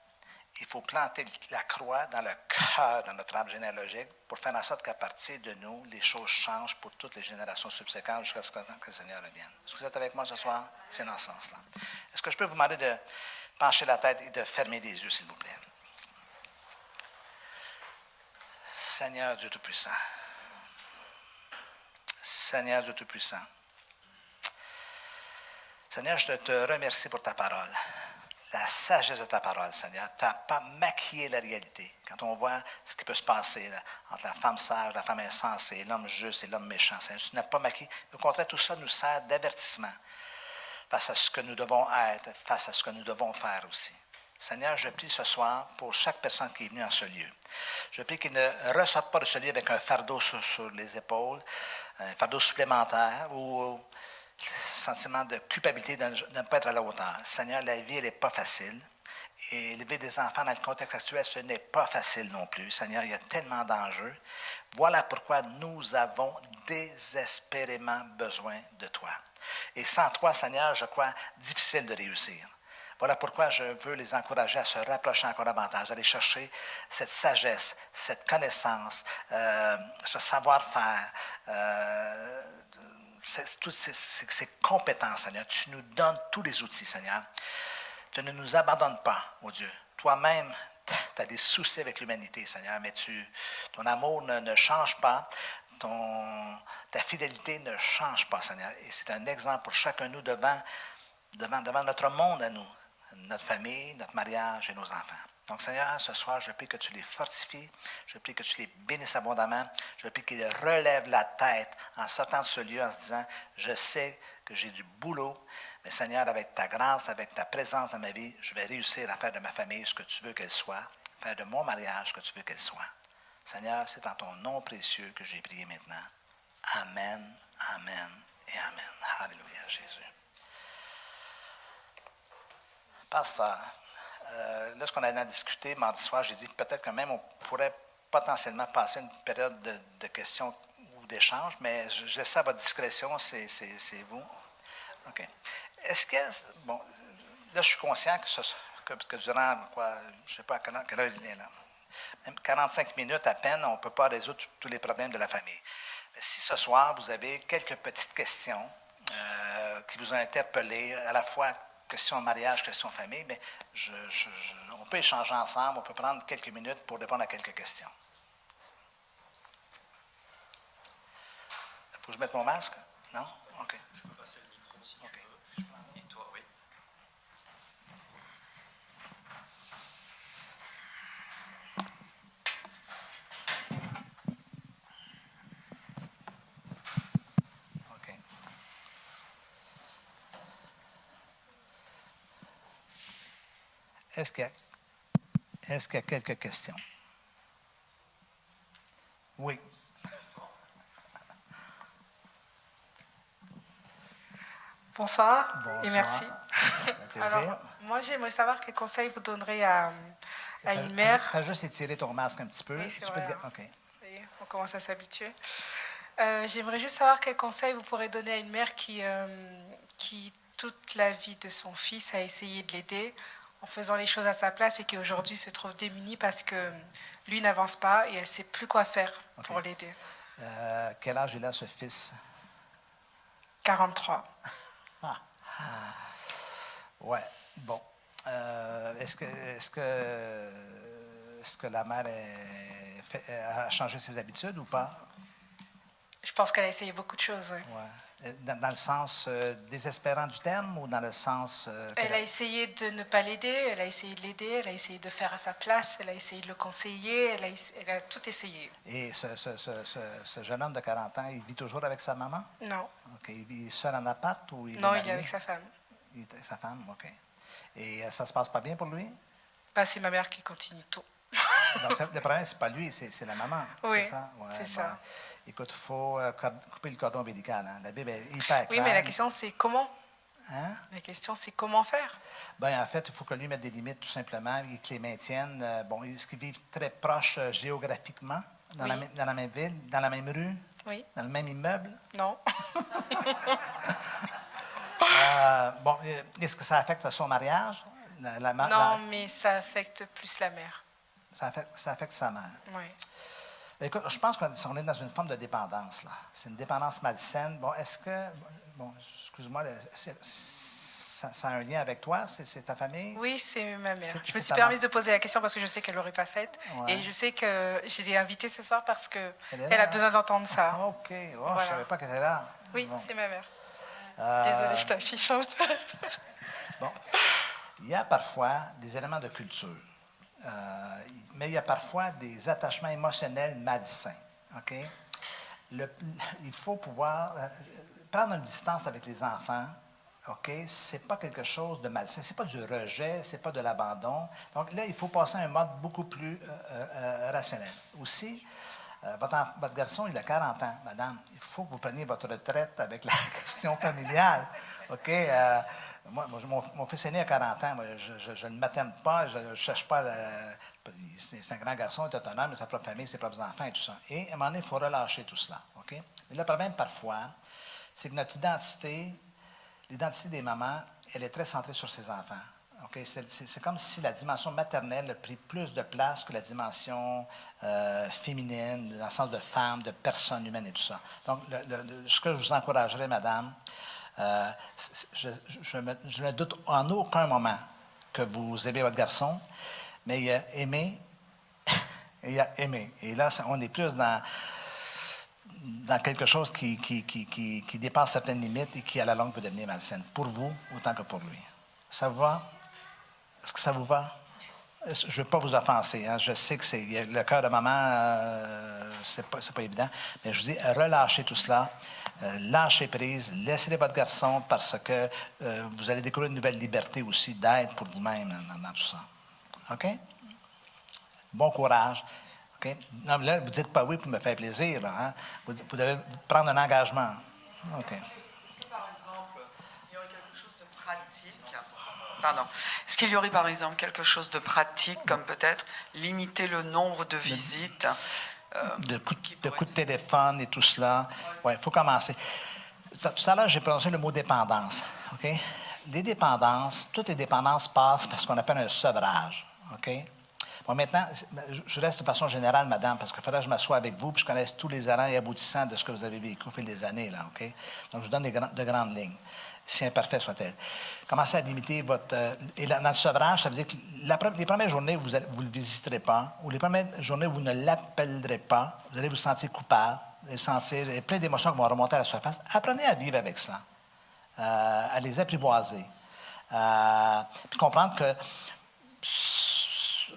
Il faut planter la croix dans le cœur de notre arbre généalogique pour faire en sorte qu'à partir de nous, les choses changent pour toutes les générations subséquentes jusqu'à ce que le Seigneur revienne. Est-ce que vous êtes avec moi ce soir? C'est dans ce sens-là. Est-ce que je peux vous demander de pencher la tête et de fermer les yeux, s'il vous plaît? Seigneur Dieu Tout-Puissant. Seigneur Dieu Tout-Puissant. Seigneur, je te remercie pour ta parole. La sagesse de ta parole, Seigneur. Tu n'as pas maquillé la réalité. Quand on voit ce qui peut se passer entre la femme sage, la femme insensée, l'homme juste et l'homme méchant, Seigneur, tu n'as pas maquillé. Au contraire, tout ça nous sert d'avertissement face à ce que nous devons être, face à ce que nous devons faire aussi. Seigneur, je prie ce soir pour chaque personne qui est venue en ce lieu. Je prie qu'il ne ressorte pas de ce lieu avec un fardeau sur, les épaules, un fardeau supplémentaire ou sentiment de culpabilité de ne pas être à la hauteur. Seigneur, la vie, elle n'est pas facile. Et élever des enfants dans le contexte actuel, ce n'est pas facile non plus. Seigneur, il y a tellement d'enjeux. Voilà pourquoi nous avons désespérément besoin de toi. Et sans toi, Seigneur, je crois difficile de réussir. Voilà pourquoi je veux les encourager à se rapprocher encore davantage, d'aller chercher cette sagesse, cette connaissance, euh, ce savoir-faire, euh, toutes ces, ces, compétences, Seigneur. Tu nous donnes tous les outils, Seigneur. Tu ne nous abandonnes pas, oh Dieu. Toi-même, tu as des soucis avec l'humanité, Seigneur, mais ton amour ne, change pas, ta fidélité ne change pas, Seigneur. Et c'est un exemple pour chacun de nous devant, devant, devant notre monde à nous, notre famille, notre mariage et nos enfants. Donc, Seigneur, ce soir, je prie que tu les fortifies, je prie que tu les bénisses abondamment, je prie qu'ils relèvent la tête en sortant de ce lieu en se disant, je sais que j'ai du boulot, mais Seigneur, avec ta grâce, avec ta présence dans ma vie, je vais réussir à faire de ma famille ce que tu veux qu'elle soit, faire de mon mariage ce que tu veux qu'elle soit. Seigneur, c'est en ton nom précieux que j'ai prié maintenant. Amen, Amen et Amen. Alléluia, Jésus. Pasteur, euh, lorsqu'on a discuté mardi soir, j'ai dit peut-être que même on pourrait potentiellement passer une période de, questions ou d'échanges, mais je, laisse à votre discrétion, c'est vous. OK. Est-ce que, bon, là, je suis conscient que, que, durant, quoi, je ne sais pas là, même 45 minutes à peine, on ne peut pas résoudre tous les problèmes de la famille. Si ce soir, vous avez quelques petites questions euh, qui vous ont interpellé, à la fois question mariage, question famille, mais je, on peut échanger ensemble, on peut prendre quelques minutes pour répondre à quelques questions. Il faut que je mette mon masque? Non? OK. Je peux passer Est-ce qu'il y, a, quelques questions? Oui. Bonsoir, Bonsoir, et merci. Alors, moi, j'aimerais savoir quel conseil vous donnerez à, une mère. Tu as juste étirer ton masque un petit peu. Hein. On commence à s'habituer. Euh, j'aimerais juste savoir quel conseil vous pourrez donner à une mère qui, euh, qui toute la vie de son fils a essayé de l'aider en faisant les choses à sa place et qui aujourd'hui se trouve démunie parce que lui n'avance pas et elle ne sait plus quoi faire pour l'aider. Euh, quel âge il a, ce fils? 43. Ouais. Bon. Euh, est-ce que, est-ce que, est-ce que la mère est- fait- a changé ses habitudes ou pas? Je pense qu'elle a essayé beaucoup de choses. oui. Ouais. Dans, dans le sens euh, désespérant du terme ou dans le sens. euh, Elle a essayé de ne pas l'aider, elle a essayé de l'aider, elle a essayé de faire à sa place, elle a essayé de le conseiller, elle a, ess- elle a tout essayé. Et ce, ce- ce- ce- ce jeune homme de 40 ans, il vit toujours avec sa maman? Non, OK. Il vit seul en appart ou il non, est il est avec sa femme. Il est avec sa femme, OK. Et euh, ça se passe pas bien pour lui? Bah, c'est ma mère qui continue tout. Donc, le problème, c'est pas lui, c'est la maman. Oui, ça? Ouais, c'est bon. ça. Écoute, il faut euh, couper le cordon ombilical. hein. La Bible est hyper Oui, claire. mais la question c'est comment? Hein? La question c'est comment faire? Ben, en fait, il faut que lui mette des limites, tout simplement, et qu'il les maintienne. Euh, bon, est-ce qu'ils vivent très proches euh, géographiquement, dans, la, Oui. même- dans la même ville, dans la même rue, Oui dans le même immeuble? Non Euh, bon, est-ce que ça affecte son mariage? La- la Non, la- mais ça affecte plus la mère. Ça, affecte, ça affecte sa mère. Oui. Écoute, je pense qu'on est dans une forme de dépendance, là. C'est une dépendance malsaine. Bon, est-ce que. Bon, excuse-moi, ça, ça a un lien avec toi? C'est ta famille? Oui, c'est ma mère. Je me suis permise mère? de poser la question parce que je sais qu'elle l'aurait pas faite. Ouais. Et je sais que je l'ai invitée ce soir parce qu'elle Elle a besoin d'entendre ça. OK. Oh, Je ne savais pas qu'elle était là. Oui, Bon. c'est ma mère. Euh, Désolée, je t'affiche un peu. Bon. Il y a parfois des éléments de culture, mais il y a parfois des attachements émotionnels malsains. OK? Il faut pouvoir euh, prendre une distance avec les enfants. OK? Ce n'est pas quelque chose de malsain. Ce n'est pas du rejet, ce n'est pas de l'abandon. Donc là, il faut passer à un mode beaucoup plus euh, euh, euh, rationnel. Aussi, euh, votre, votre garçon, il a 40 ans, madame. Il faut que vous preniez votre retraite avec la question familiale. OK? Moi, mon, mon fils aîné a 40 ans. Moi, je, ne m'attende pas. Je ne cherche pas. c'est un grand garçon, il est autonome, il a sa propre famille, ses propres enfants et tout ça. Et à un moment donné, il faut relâcher tout cela. Mais le problème, parfois, c'est que notre identité, l'identité des mamans, elle est très centrée sur ses enfants. C'est, comme si la dimension maternelle a pris plus de place que la dimension euh, féminine, dans le sens de femme, de personne humaine et tout ça. Donc, le- ce que je vous encouragerais, madame, euh, je, ne doute en aucun moment que vous aimez votre garçon, mais il a aimé et il a aimé. Et là, on est plus dans, quelque chose qui, dépasse certaines limites et qui, à la longue, peut devenir malsaine, pour vous autant que pour lui. Ça vous va? Est-ce que ça vous va? Je ne veux pas vous offenser. hein. Je sais que le cœur de maman, euh, c'est pas, pas évident. Mais je vous dis, relâchez tout cela. Euh, lâchez prise. Laissez votre garçon parce que euh, vous allez découvrir une nouvelle liberté aussi d'être pour vous-même dans, dans tout ça. OK? Bon courage. OK? Non, là, vous ne dites pas oui pour me faire plaisir. là, hein? Vous, vous devez prendre un engagement. OK. Pardon, est-ce qu'il y aurait par exemple quelque chose de pratique, comme peut-être limiter le nombre de visites? De coups qui de, coups de téléphone et tout cela. Oui, il faut commencer. Tout à l'heure, j'ai prononcé le mot dépendance. OK? Les dépendances, toutes les dépendances passent par ce qu'on appelle un sevrage. OK? Bon, maintenant, ben, je- reste de façon générale, madame, parce qu'il faudrait que je m'assoie avec vous puis je connaisse tous les allants et aboutissants de ce que vous avez vécu au fil des années. Là, OK? Donc, je vous donne des de grandes lignes, si imparfait soit-elle. Commencez à limiter votre. euh, et dans le sevrage, ça veut dire que les premières journées, vous ne le visiterez pas, ou les premières journées, vous ne l'appellerez pas, vous allez vous sentir coupable, vous allez sentir plein d'émotions qui vont remonter à la surface. Apprenez à vivre avec ça, euh, à les apprivoiser, euh, puis comprendre que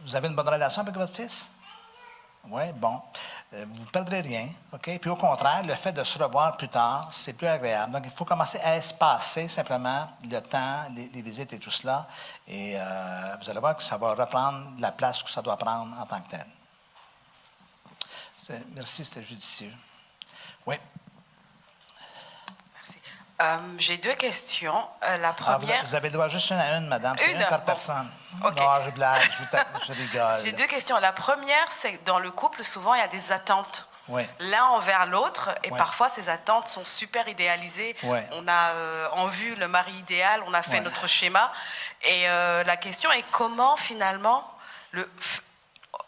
vous avez une bonne relation avec votre fils? Oui, bon. Euh, vous ne perdrez rien, OK? Puis au contraire, le fait de se revoir plus tard, c'est plus agréable. Donc, il faut commencer à espacer simplement le temps, les, visites et tout cela. Et euh, vous allez voir que ça va reprendre la place que ça doit prendre en tant que tel. Merci, c'était judicieux. Oui. Euh, J'ai deux questions. Euh, la Ah, vous, première, vous avez le droit juste une à une, madame. C'est Une? une par Bon. personne. OK. Non, je blague, je, rigole. j'ai deux questions. La première, c'est que dans le couple, souvent, il y a des attentes. Oui. L'un envers l'autre, et Ouais. parfois ces attentes sont super idéalisées. Ouais. On a euh, en vue le mari idéal, on a fait notre schéma. Et euh, la question est comment finalement le,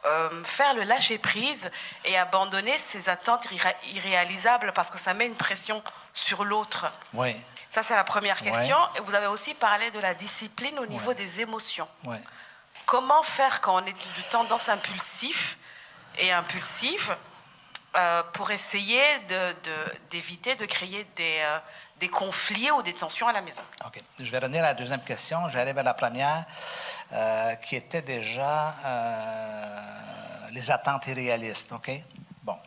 euh, faire le lâcher prise et abandonner ces attentes irré- irréalisables parce que ça met une pression sur l'autre. Oui, Ça, c'est la première Ouais. question. Et vous avez aussi parlé de la discipline au niveau Ouais. des émotions. oui. Comment faire quand on est de tendance impulsif et impulsive euh, pour essayer de- de- d'éviter de, créer des, euh, des conflits ou des tensions à la maison OK. Je vais revenir à la deuxième question. J'arrive à la première, euh, qui était déjà euh, les attentes irréalistes. OK? Bon.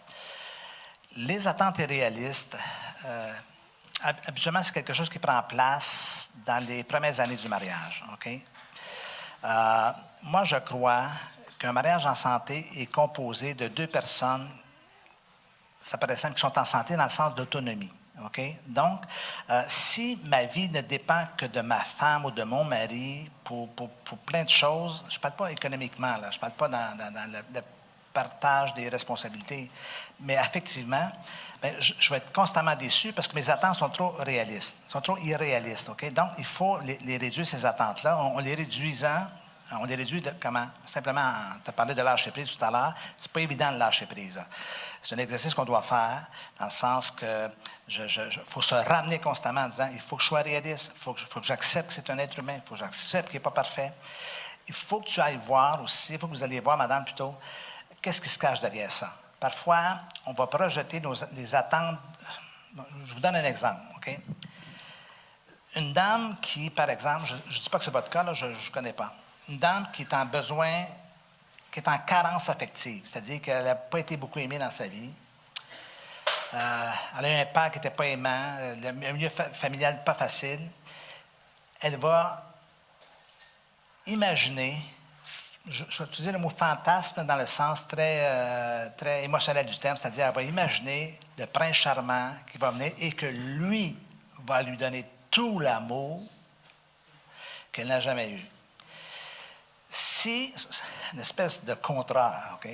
Les attentes irréalistes, euh, hab- habituellement, c'est quelque chose qui prend place dans les premières années du mariage. OK? Euh, moi, je crois qu'un mariage en santé est composé de deux personnes ça paraît simple, qui sont en santé dans le sens d'autonomie. Donc, euh, si ma vie ne dépend que de ma femme ou de mon mari pour, plein de choses, je ne parle pas économiquement, là, je ne parle pas dans, le, partage des responsabilités, mais effectivement, ben, je, vais être constamment déçu parce que mes attentes sont trop réalistes, sont trop irréalistes. Donc, il faut les, réduire, ces attentes-là. On les réduisant, on les réduit de comment? Simplement, tu as parlé de lâcher prise tout à l'heure. C'est pas évident de lâcher prise. C'est un exercice qu'on doit faire dans le sens que je, faut se ramener constamment en disant il faut que je sois réaliste, il faut que, j'accepte que c'est un être humain, il faut que j'accepte qu'il n'est pas parfait. Il faut que tu ailles voir aussi, il faut que vous alliez voir, madame, plutôt, qu'est-ce qui se cache derrière ça. Parfois, on va projeter nos, les attentes. Je vous donne un exemple, OK? Une dame qui, par exemple, je ne dis pas que c'est votre cas, je ne connais pas. Une dame qui est en besoin, qui est en carence affective, c'est-à-dire qu'elle n'a pas été beaucoup aimée dans sa vie. Euh, elle a eu un père qui n'était pas aimant, euh, le milieu fa- familial pas facile. Elle va imaginer, je, je vais utiliser le mot fantasme dans le sens très, euh, très émotionnel du terme, c'est-à-dire elle va imaginer le prince charmant qui va venir et que lui va lui donner tout l'amour qu'elle n'a jamais eu. Si, une espèce de contrat, OK?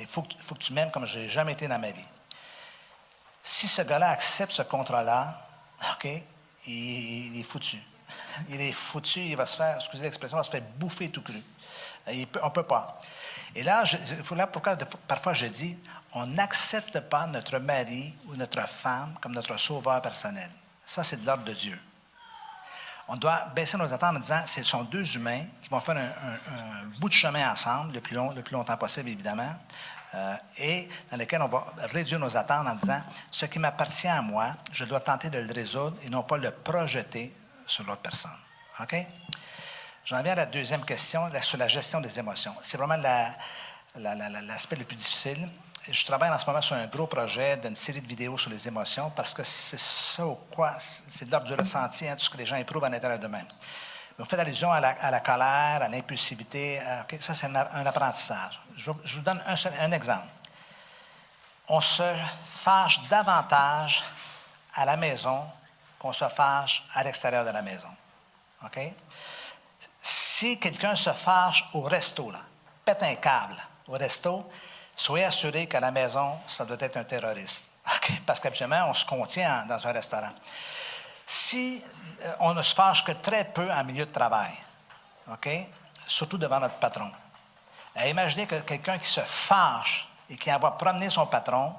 Il faut que, tu m'aimes comme je n'ai jamais été dans ma vie. Si ce gars-là accepte ce contrat-là, OK, il, est foutu. Il est foutu, il va se faire, excusez l'expression, il va se faire bouffer tout cru. On ne peut pas. Et là, là pourquoi parfois je dis, on n'accepte pas notre mari ou notre femme comme notre sauveur personnel. Ça, c'est de l'ordre de Dieu. On doit baisser nos attentes en disant ce sont deux humains qui vont faire un, bout de chemin ensemble, le plus, long- le plus longtemps possible, évidemment, euh, et dans lequel on va réduire nos attentes en disant ce qui m'appartient à moi, je dois tenter de le résoudre et non pas le projeter sur l'autre personne. OK? J'en viens à la deuxième question, sur la gestion des émotions. C'est vraiment la- la- l'aspect le plus difficile. Je travaille en ce moment sur un gros projet d'une série de vidéos sur les émotions parce que c'est ça au quoi, c'est de l'ordre du ressenti, hein, tout ce que les gens éprouvent à l'intérieur d'eux-mêmes. Vous faites allusion à la, à la colère, à l'impulsivité. euh, OK, ça, c'est un, un apprentissage. Je, je vous donne un, seul- un exemple. On se fâche davantage à la maison qu'on se fâche à l'extérieur de la maison. OK? Si quelqu'un se fâche au resto, là, pète un câble au resto, soyez assuré qu'à la maison, ça doit être un terroriste. Parce qu'habituellement, on se contient dans un restaurant. Si euh, on ne se fâche que très peu en milieu de travail? Surtout devant notre patron. Euh, imaginez que quelqu'un qui se fâche et qui envoie promener son patron,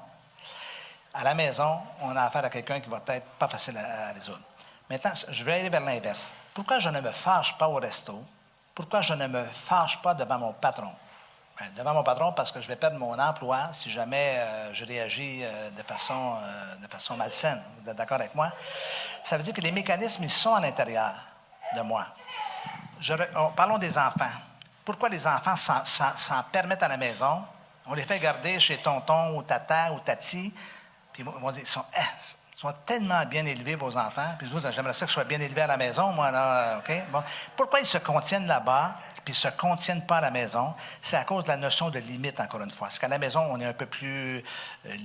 à la maison, on a affaire à quelqu'un qui va être pas facile à résoudre. Maintenant, je vais aller vers l'inverse. Pourquoi je ne me fâche pas au resto? Pourquoi je ne me fâche pas devant mon patron? Ben, devant mon patron, parce que je vais perdre mon emploi si jamais euh, je réagis euh, de, façon, euh, de façon malsaine. Vous êtes d'accord avec moi? Ça veut dire que les mécanismes, ils sont à l'intérieur de moi. Parlons des enfants. Pourquoi les enfants s'en, permettent à la maison? On les fait garder chez tonton ou tata ou tati, puis ils vont- dire, ils sont, eh, tellement bien élevés, vos enfants, puis vous, j'aimerais ça que je sois bien élevé à la maison, moi, là, OK? Bon. Pourquoi ils se contiennent là-bas, puis se contiennent pas à la maison? C'est à cause de la notion de limite, encore une fois. C'est qu'à la maison, on est un peu plus... euh,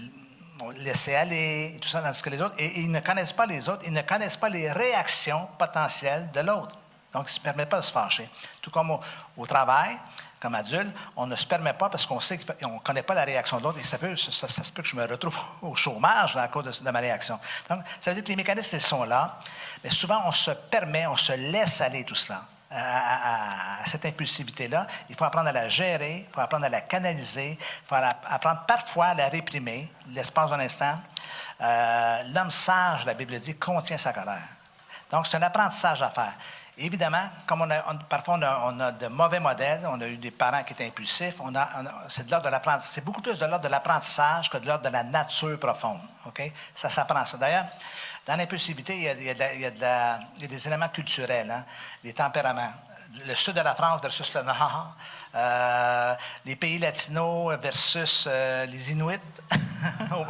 laisser aller, tout ça, tandis que les autres, et, ils ne connaissent pas les autres, ils ne connaissent pas les réactions potentielles de l'autre. Donc, ils ne se permettent pas de se fâcher. Tout comme au, travail, comme adulte, on ne se permet pas parce qu'on sait qu'on ne connaît pas la réaction de l'autre et ça, peut, ça, se peut que je me retrouve au chômage à cause de, ma réaction. Donc, ça veut dire que les mécanismes, ils sont là, mais souvent, on se permet, on se laisse aller tout cela à, cette impulsivité-là. Il faut apprendre à la gérer, il faut apprendre à la canaliser, il faut apprendre parfois à la réprimer, l'espace d'un instant. Euh, l'homme sage, la Bible dit, contient sa colère. Donc, c'est un apprentissage à faire. Évidemment, comme on parfois on a, de mauvais modèles, on a eu des parents qui étaient impulsifs, c'est de l'ordre de l'apprentissage. C'est beaucoup plus de l'ordre de l'apprentissage que de l'ordre de la nature profonde. Ça s'apprend ça. D'ailleurs, dans l'impulsivité, il y a, des éléments culturels, hein, les tempéraments. Le sud de la France versus le nord, euh, les pays latinos versus euh, les Inuits.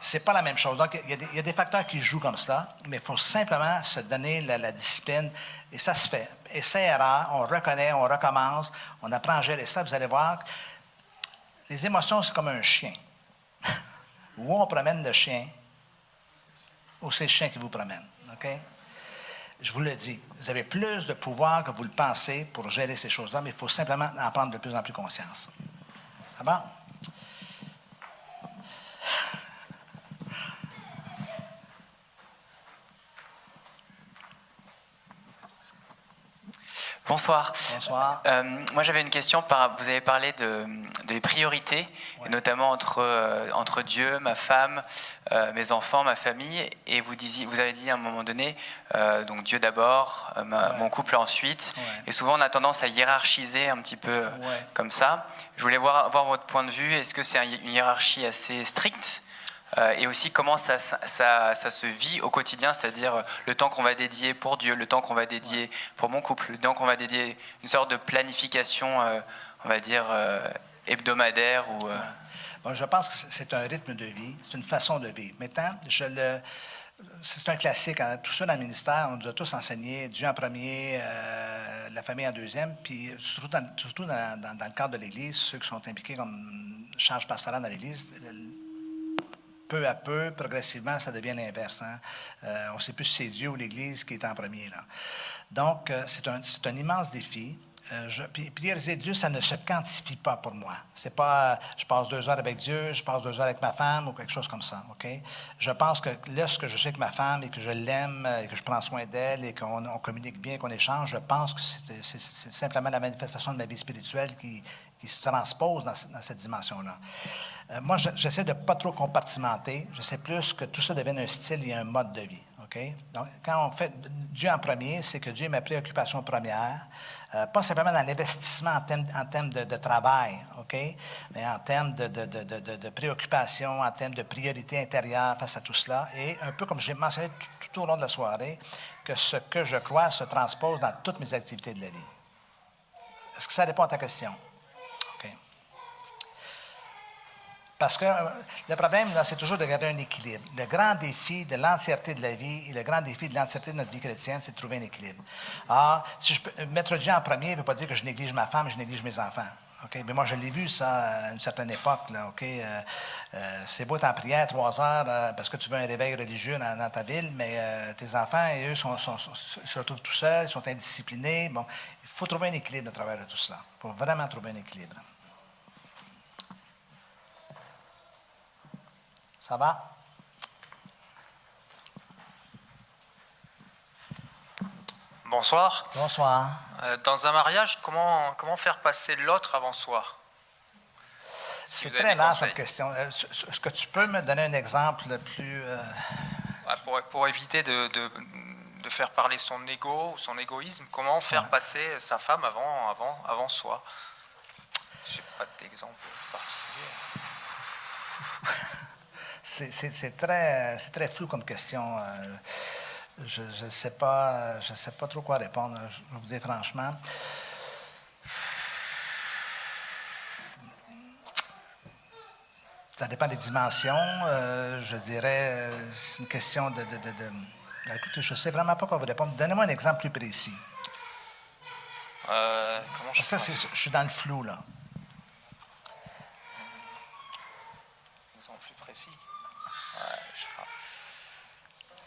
c'est pas la même chose. Donc, il y, a des facteurs qui jouent comme ça, mais il faut simplement se donner la, discipline, et ça se fait. Essai-erreur, on reconnaît, on recommence, on apprend à gérer ça. Vous allez voir, les émotions, c'est comme un chien. Où on promène le chien, ou c'est le chien qui vous promène. OK? Je vous le dis, vous avez plus de pouvoir que vous le pensez pour gérer ces choses-là, mais il faut simplement en prendre de plus en plus conscience. Ça va? Bonsoir. Bonsoir. Euh, moi, j'avais une question. Par, vous avez parlé de, des priorités, notamment entre, euh, entre Dieu, ma femme, euh, mes enfants, ma famille. Et vous, disiez, vous avez dit à un moment donné, donc Dieu d'abord, mon couple ensuite. Et souvent, on a tendance à hiérarchiser un petit peu comme ça. Je voulais voir, voir votre point de vue. Est-ce que c'est une hiérarchie assez stricte et aussi comment ça, se vit au quotidien, c'est-à-dire euh, le temps qu'on va dédier pour Dieu, le temps qu'on va dédier pour mon couple, le temps qu'on va dédier une sorte de planification, euh, on va dire, hebdomadaire ou... Bon, je pense que c'est un rythme de vie, c'est une façon de vivre. Maintenant, je. C'est un classique. Hein. Tout ça dans le ministère, on nous a tous enseigné Dieu en premier, la famille en deuxième, puis surtout, dans, surtout dans, dans, le cadre de l'Église, ceux qui sont impliqués comme charge pastorale dans l'Église, peu à peu, progressivement, ça devient l'inverse. Hein. Euh, on ne sait plus si c'est Dieu ou l'Église qui est en premier. Là. Donc, euh, c'est un, un, immense défi. Euh, je, puis, prioriser Dieu, ça ne se quantifie pas pour moi. C'est pas je passe deux heures avec Dieu, je passe deux heures avec ma femme ou quelque chose comme ça. Ok? Je pense que lorsque je sais que ma femme et que je l'aime et que je prends soin d'elle et qu'on communique bien, qu'on échange, je pense que c'est simplement la manifestation de ma vie spirituelle qui, se transpose dans, cette dimension-là. Euh, moi, j'essaie de ne pas trop compartimenter. Je sais plus que tout ça devienne un style et un mode de vie. OK? Donc, quand on fait Dieu en premier, c'est que Dieu est ma préoccupation première. Euh, pas simplement dans l'investissement en termes, de, travail, OK? Mais en termes de, de, de, préoccupation, en termes de priorité intérieure face à tout cela. Et un peu comme j'ai mentionné tout au long de la soirée, que ce que je crois se transpose dans toutes mes activités de la vie. Est-ce que ça répond à ta question? Parce que euh, le problème, c'est toujours de garder un équilibre. Le grand défi de l'entièreté de la vie et le grand défi de l'entièreté de notre vie chrétienne, c'est de trouver un équilibre. Ah, si je peux mettre Dieu en premier, ne veut pas dire que je néglige ma femme, je néglige mes enfants. Mais moi, je l'ai vu, ça, à une certaine époque. Euh, euh, c'est beau être en prière trois heures parce que tu veux un réveil religieux dans, ta ville, mais tes enfants, eux, sont, se retrouvent tout seuls, ils sont indisciplinés. Il faut trouver un équilibre à travers tout cela. Il faut vraiment trouver un équilibre. Ça va? Bonsoir. Bonsoir. Euh, dans un mariage, comment, comment faire passer l'autre avant soi? C'est très large cette question. Euh, est-ce que tu peux me donner un exemple plus. Euh, pour, pour, éviter de, de, de, faire parler son ego ou son égoïsme, comment faire passer sa femme avant, avant, avant soi? Je n'ai pas d'exemple particulier. c'est très, très flou comme question. Euh, je ne sais, pas, je sais pas trop quoi répondre, je vais vous dire franchement. Ça dépend des dimensions. Euh, je dirais, c'est une question de. de, ben, écoutez, je ne sais vraiment pas quoi vous répondre. Donnez-moi un exemple plus précis. Euh, Parce que je suis dans le flou, là. Un exemple plus précis. Euh,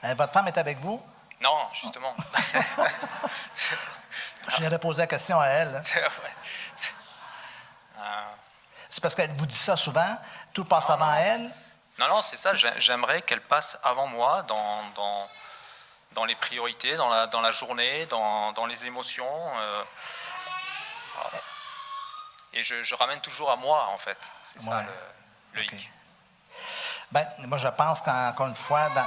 votre femme est avec vous? Non, justement. J'irais poser la question à elle. hein. C'est Euh, C'est parce qu'elle vous dit ça souvent, tout passe avant elle? Non, non, c'est ça. J'ai- J'aimerais qu'elle passe avant moi dans, dans, dans les priorités, dans la, dans la journée, dans, dans les émotions. euh, voilà. Et je, je ramène toujours à moi, en fait. C'est ça Ouais. le, le Ok. hic. Ben, moi, je pense qu'encore une fois, dans,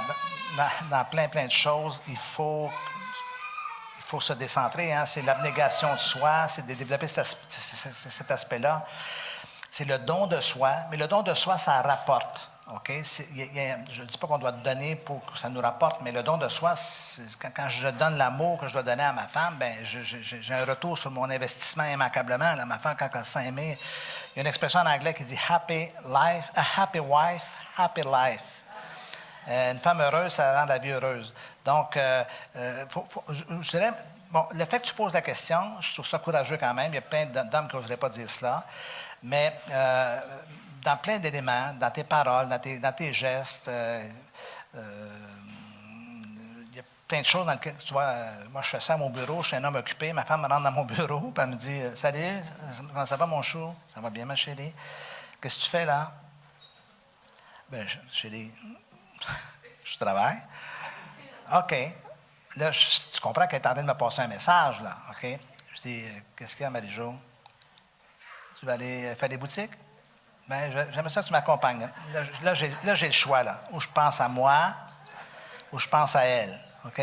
dans- plein, plein de choses, il faut, il faut se décentrer. hein. C'est l'abnégation de soi, c'est de développer cet, aspect-là. C'est le don de soi, mais le don de soi, ça rapporte. OK? Je ne dis pas qu'on doit donner pour que ça nous rapporte, mais le don de soi, quand, je donne l'amour que je dois donner à ma femme, ben, j'ai un retour sur mon investissement immanquablement. là. Ma femme, quand elle se sent aimée, il y a une expression en anglais qui dit happy life, a happy wife, happy life. Euh, une femme heureuse, ça rend la vie heureuse. Donc, euh, euh, faut- je, dirais, bon, le fait que tu poses la question, je trouve ça courageux quand même. Il y a plein d'hommes qui n'oseraient pas dire cela. Mais dans plein d'éléments, dans tes paroles, dans tes, dans tes gestes, il y a plein de choses dans lesquelles, tu vois, moi je fais ça à mon bureau, je suis un homme occupé, ma femme me rentre dans mon bureau, puis elle me dit Salut, comment ça va mon chou? Ça va bien, ma chérie? Qu'est-ce que tu fais là? Ben, chérie, je travaille. OK. Là, tu comprends qu'elle est en train de me passer un message, là. OK? Je dis, qu'est-ce qu'il y a, Marie-Jo? Tu vas aller faire des boutiques? Je- j'aimerais ça que tu m'accompagnes. Là, Là, j'ai, le choix, là. Où je pense à moi, où je pense à elle. OK?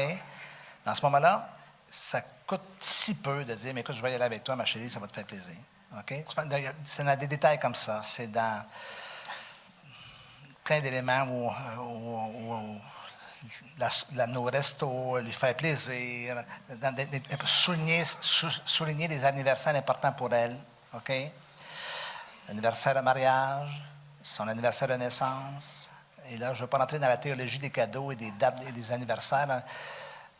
Dans ce moment-là, ça coûte si peu de dire, mais écoute, je vais y aller avec toi, ma chérie, ça va te faire plaisir. OK? C'est dans des détails comme ça. C'est dans plein d'éléments où, où- où la, au resto, lui faire plaisir, souligner, sou- souligner les anniversaires importants pour elle. OK? L'anniversaire de mariage, son anniversaire de naissance. Et là, je ne veux pas rentrer dans la théologie des cadeaux et des dates et des anniversaires. là.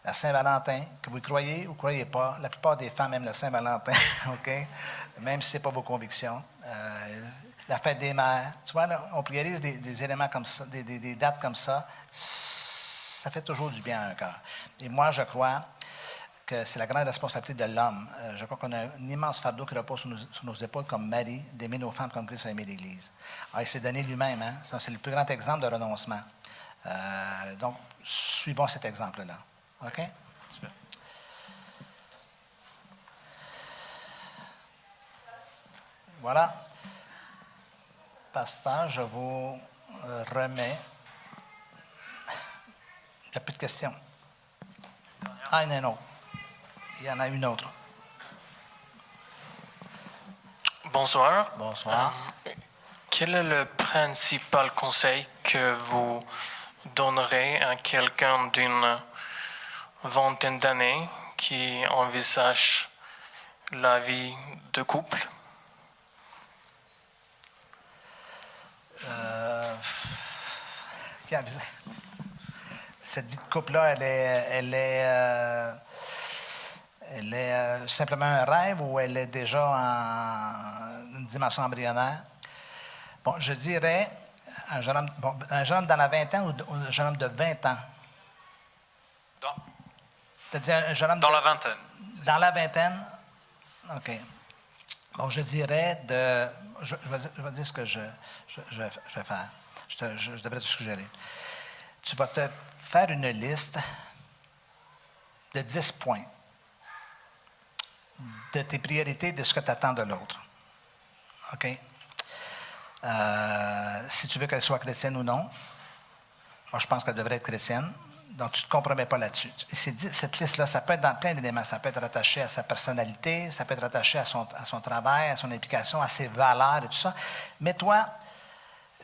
La Saint-Valentin, que vous croyez ou croyez pas, la plupart des femmes aiment la Saint-Valentin, OK? Même si ce n'est pas vos convictions. Euh, la fête des mères. Tu vois, on priorise des, des éléments comme ça, des, dates comme ça. Ça fait toujours du bien à un cœur. Et moi, je crois que c'est la grande responsabilité de l'homme. Euh, je crois qu'on a un immense fardeau qui repose sur nos, épaules comme mari, d'aimer nos femmes comme Christ a aimé l'Église. Alors, il s'est donné lui-même. Hein? C'est le plus grand exemple de renoncement. Euh, donc, suivons cet exemple-là. OK? Voilà. Pasteur, je vous euh, remets. Il n'y a plus de questions. Ah, il y en a une autre. Il y en a une autre. Bonsoir. Bonsoir. Quel est le principal conseil que vous donnerez à quelqu'un d'une vingtaine d'années qui envisage la vie de couple? Euh, cette vie de couple-là, elle est, elle est, euh, elle est euh, simplement un rêve ou elle est déjà en une dimension embryonnaire? Bon, je dirais un jeune homme, bon, un jeune homme dans la vingtaine ou, un jeune homme de 20 ans? Dans, C'est-à-dire un jeune homme dans de- la vingtaine. Dans la vingtaine? OK. Bon, je dirais de. Je, vais, je dire ce que je, vais, faire. Je, te- je devrais te suggérer. Tu vas te faire une liste de 10 points de tes priorités, de ce que tu attends de l'autre. OK? Euh, si tu veux qu'elle soit chrétienne ou non, moi, je pense qu'elle devrait être chrétienne. Donc, tu ne te compromets pas là-dessus. Cette liste-là, ça peut être dans plein d'éléments. Ça peut être rattaché à sa personnalité, ça peut être rattaché à son, travail, à son implication, à ses valeurs et tout ça. Mets-toi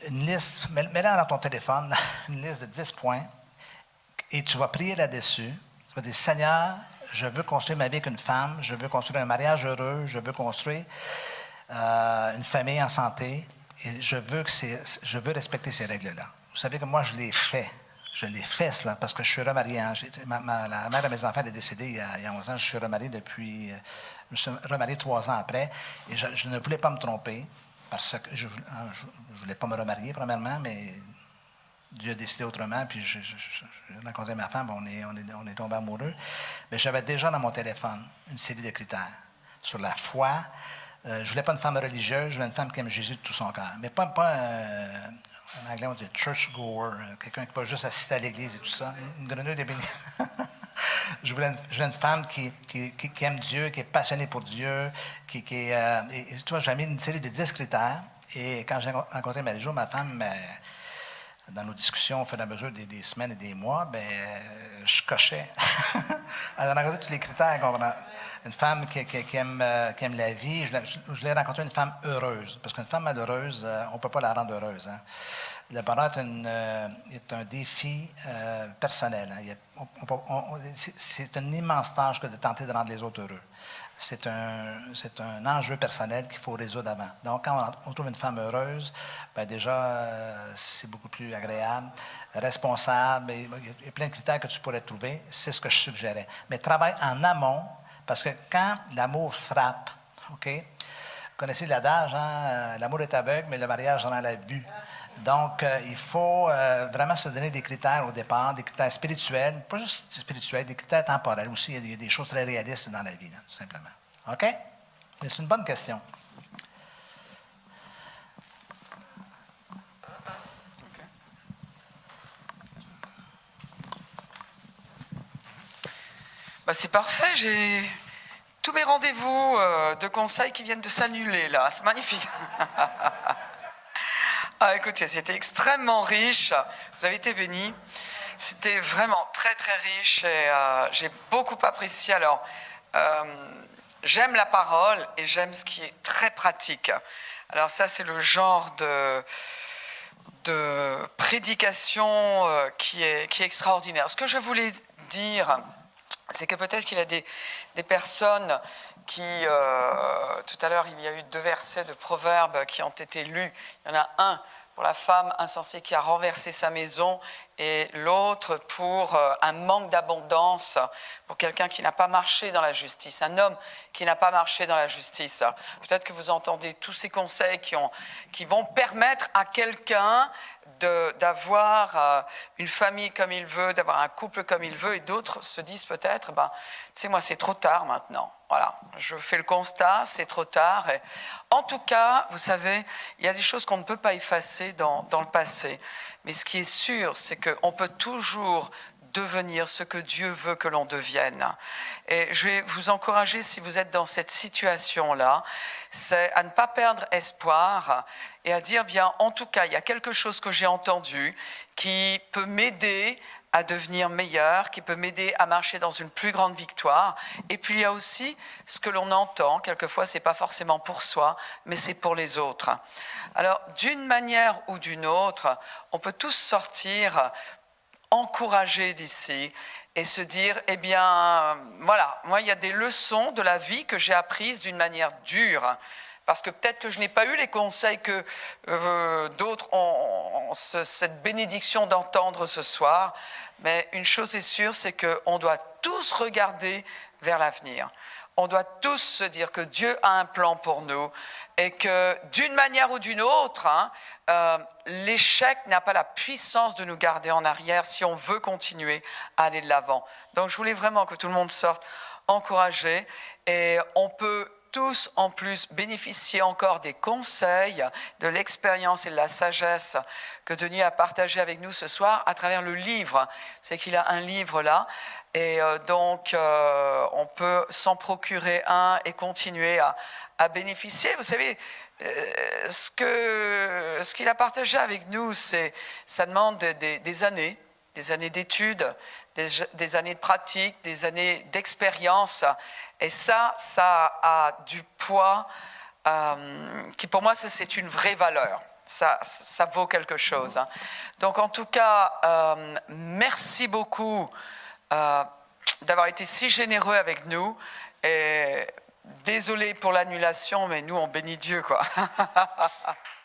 une liste, mets- mets-la dans ton téléphone, une liste de 10 points, et tu vas prier là-dessus. Tu vas dire, Seigneur, je veux construire ma vie avec une femme, je veux construire un mariage heureux, je veux construire euh, une famille en santé, et je veux, que je veux respecter ces règles-là. Vous savez que moi, je l'ai fait. Je l'ai fait, cela, parce que je suis remarié. hein. La mère de mes enfants est décédée il y, a, il y a 11 ans. Je suis remarié depuis. euh, Je me suis remarié trois ans après. Et je, ne voulais pas me tromper, parce que je ne voulais pas me remarier, premièrement, mais Dieu a décidé autrement, puis j'ai rencontré ma femme, on est tombé amoureux. Mais j'avais déjà dans mon téléphone une série de critères sur la foi. Euh, je voulais pas une femme religieuse, je voulais une femme qui aime Jésus de tout son cœur. Mais pas, pas euh, en anglais, on dit church-goer, euh, quelqu'un qui ne pas juste assister à l'église et tout ça. Une grenouille de béni. je, voulais une, femme qui, qui, aime Dieu, qui est passionnée pour Dieu, qui, qui euh, tu vois, j'ai mis une série de 10 critères. Et quand j'ai rencontré Marie-Jo, ma femme, dans nos discussions au fur et à mesure des, semaines et des mois, ben, je cochais. Elle a rencontré tous les critères. Une femme qui, aime, euh, qui, aime, la vie. Je, l'ai rencontré une femme heureuse. Parce qu'une femme malheureuse, euh, on ne peut pas la rendre heureuse. Hein. Le bonheur est, euh, est, un défi personnel. Hein. C'est une immense tâche que de tenter de rendre les autres heureux c'est un, un enjeu personnel qu'il faut résoudre avant. Donc, quand on, trouve une femme heureuse, ben déjà, euh, c'est beaucoup plus agréable, responsable. il y a plein de critères que tu pourrais trouver. C'est ce que je suggérais. Mais travaille en amont, parce que quand l'amour frappe, OK? Vous connaissez l'adage, hein? Euh, l'amour est aveugle, mais le mariage en a la vue. Donc, euh, il faut euh, vraiment se donner des critères au départ, des critères spirituels, pas juste spirituels, des critères temporels aussi. Il y a des choses très réalistes dans la vie, tout simplement. OK? Mais c'est une bonne question. Bah, c'est parfait, j'ai tous mes rendez-vous euh, de conseils qui viennent de s'annuler là, c'est magnifique. Ah, écoutez, c'était extrêmement riche. Vous avez été bénis. C'était vraiment très, très riche et euh, j'ai beaucoup apprécié. Alors, euh, j'aime la parole et j'aime ce qui est très pratique. Alors, ça, c'est le genre de, prédication euh, qui est extraordinaire. Ce que je voulais dire, c'est que peut-être qu'il y a des, personnes qui, euh, tout à l'heure, il y a eu deux versets de proverbes qui ont été lus. Il y en a un pour la femme insensée qui a renversé sa maison et l'autre pour euh, un manque d'abondance, pour quelqu'un qui n'a pas marché dans la justice, un homme qui n'a pas marché dans la justice. Peut-être que vous entendez tous ces conseils qui, ont, qui vont permettre à quelqu'un d'avoir euh, une famille comme il veut, d'avoir un couple comme il veut, et d'autres se disent peut-être, ben, tu sais, moi, c'est trop tard maintenant. Voilà, je fais le constat, c'est trop tard. en tout cas, vous savez, il y a des choses qu'on ne peut pas effacer dans le passé. Mais ce qui est sûr, c'est qu'on peut toujours devenir ce que Dieu veut que l'on devienne. Et je vais vous encourager, si vous êtes dans cette situation-là, c'est à ne pas perdre espoir et à dire, bien, en tout cas, il y a quelque chose que j'ai entendu qui peut m'aider à devenir meilleur, qui peut m'aider à marcher dans une plus grande victoire. Et puis il y a aussi ce que l'on entend, quelquefois c'est pas forcément pour soi, mais c'est pour les autres. Alors d'une manière ou d'une autre, on peut tous sortir encouragés d'ici et se dire, eh bien, voilà, moi il y a des leçons de la vie que j'ai apprises d'une manière dure parce que peut-être que je n'ai pas eu les conseils que euh, d'autres ont, cette bénédiction d'entendre ce soir, mais une chose est sûre, c'est qu'on doit tous regarder vers l'avenir. On doit tous se dire que Dieu a un plan pour nous et que d'une manière ou d'une autre, hein, euh, l'échec n'a pas la puissance de nous garder en arrière si on veut continuer à aller de l'avant. Donc je voulais vraiment que tout le monde sorte encouragé et on peut tous en plus bénéficier encore des conseils, de l'expérience et de la sagesse que Denis a partagé avec nous ce soir à travers le livre. C'est qu'il a un livre là et euh, donc euh, on peut s'en procurer un et continuer à, bénéficier. Vous savez, euh, ce qu'il a partagé avec nous, c'est ça demande des, années, des années d'études, des, des, années de pratique, des années d'expérience. Et ça, ça a du poids euh, qui pour moi, c'est une vraie valeur. Ça, ça vaut quelque chose. Hein. Donc en tout cas, euh, merci beaucoup euh, d'avoir été si généreux avec nous. Et désolé pour l'annulation, mais nous, on bénit Dieu. quoi.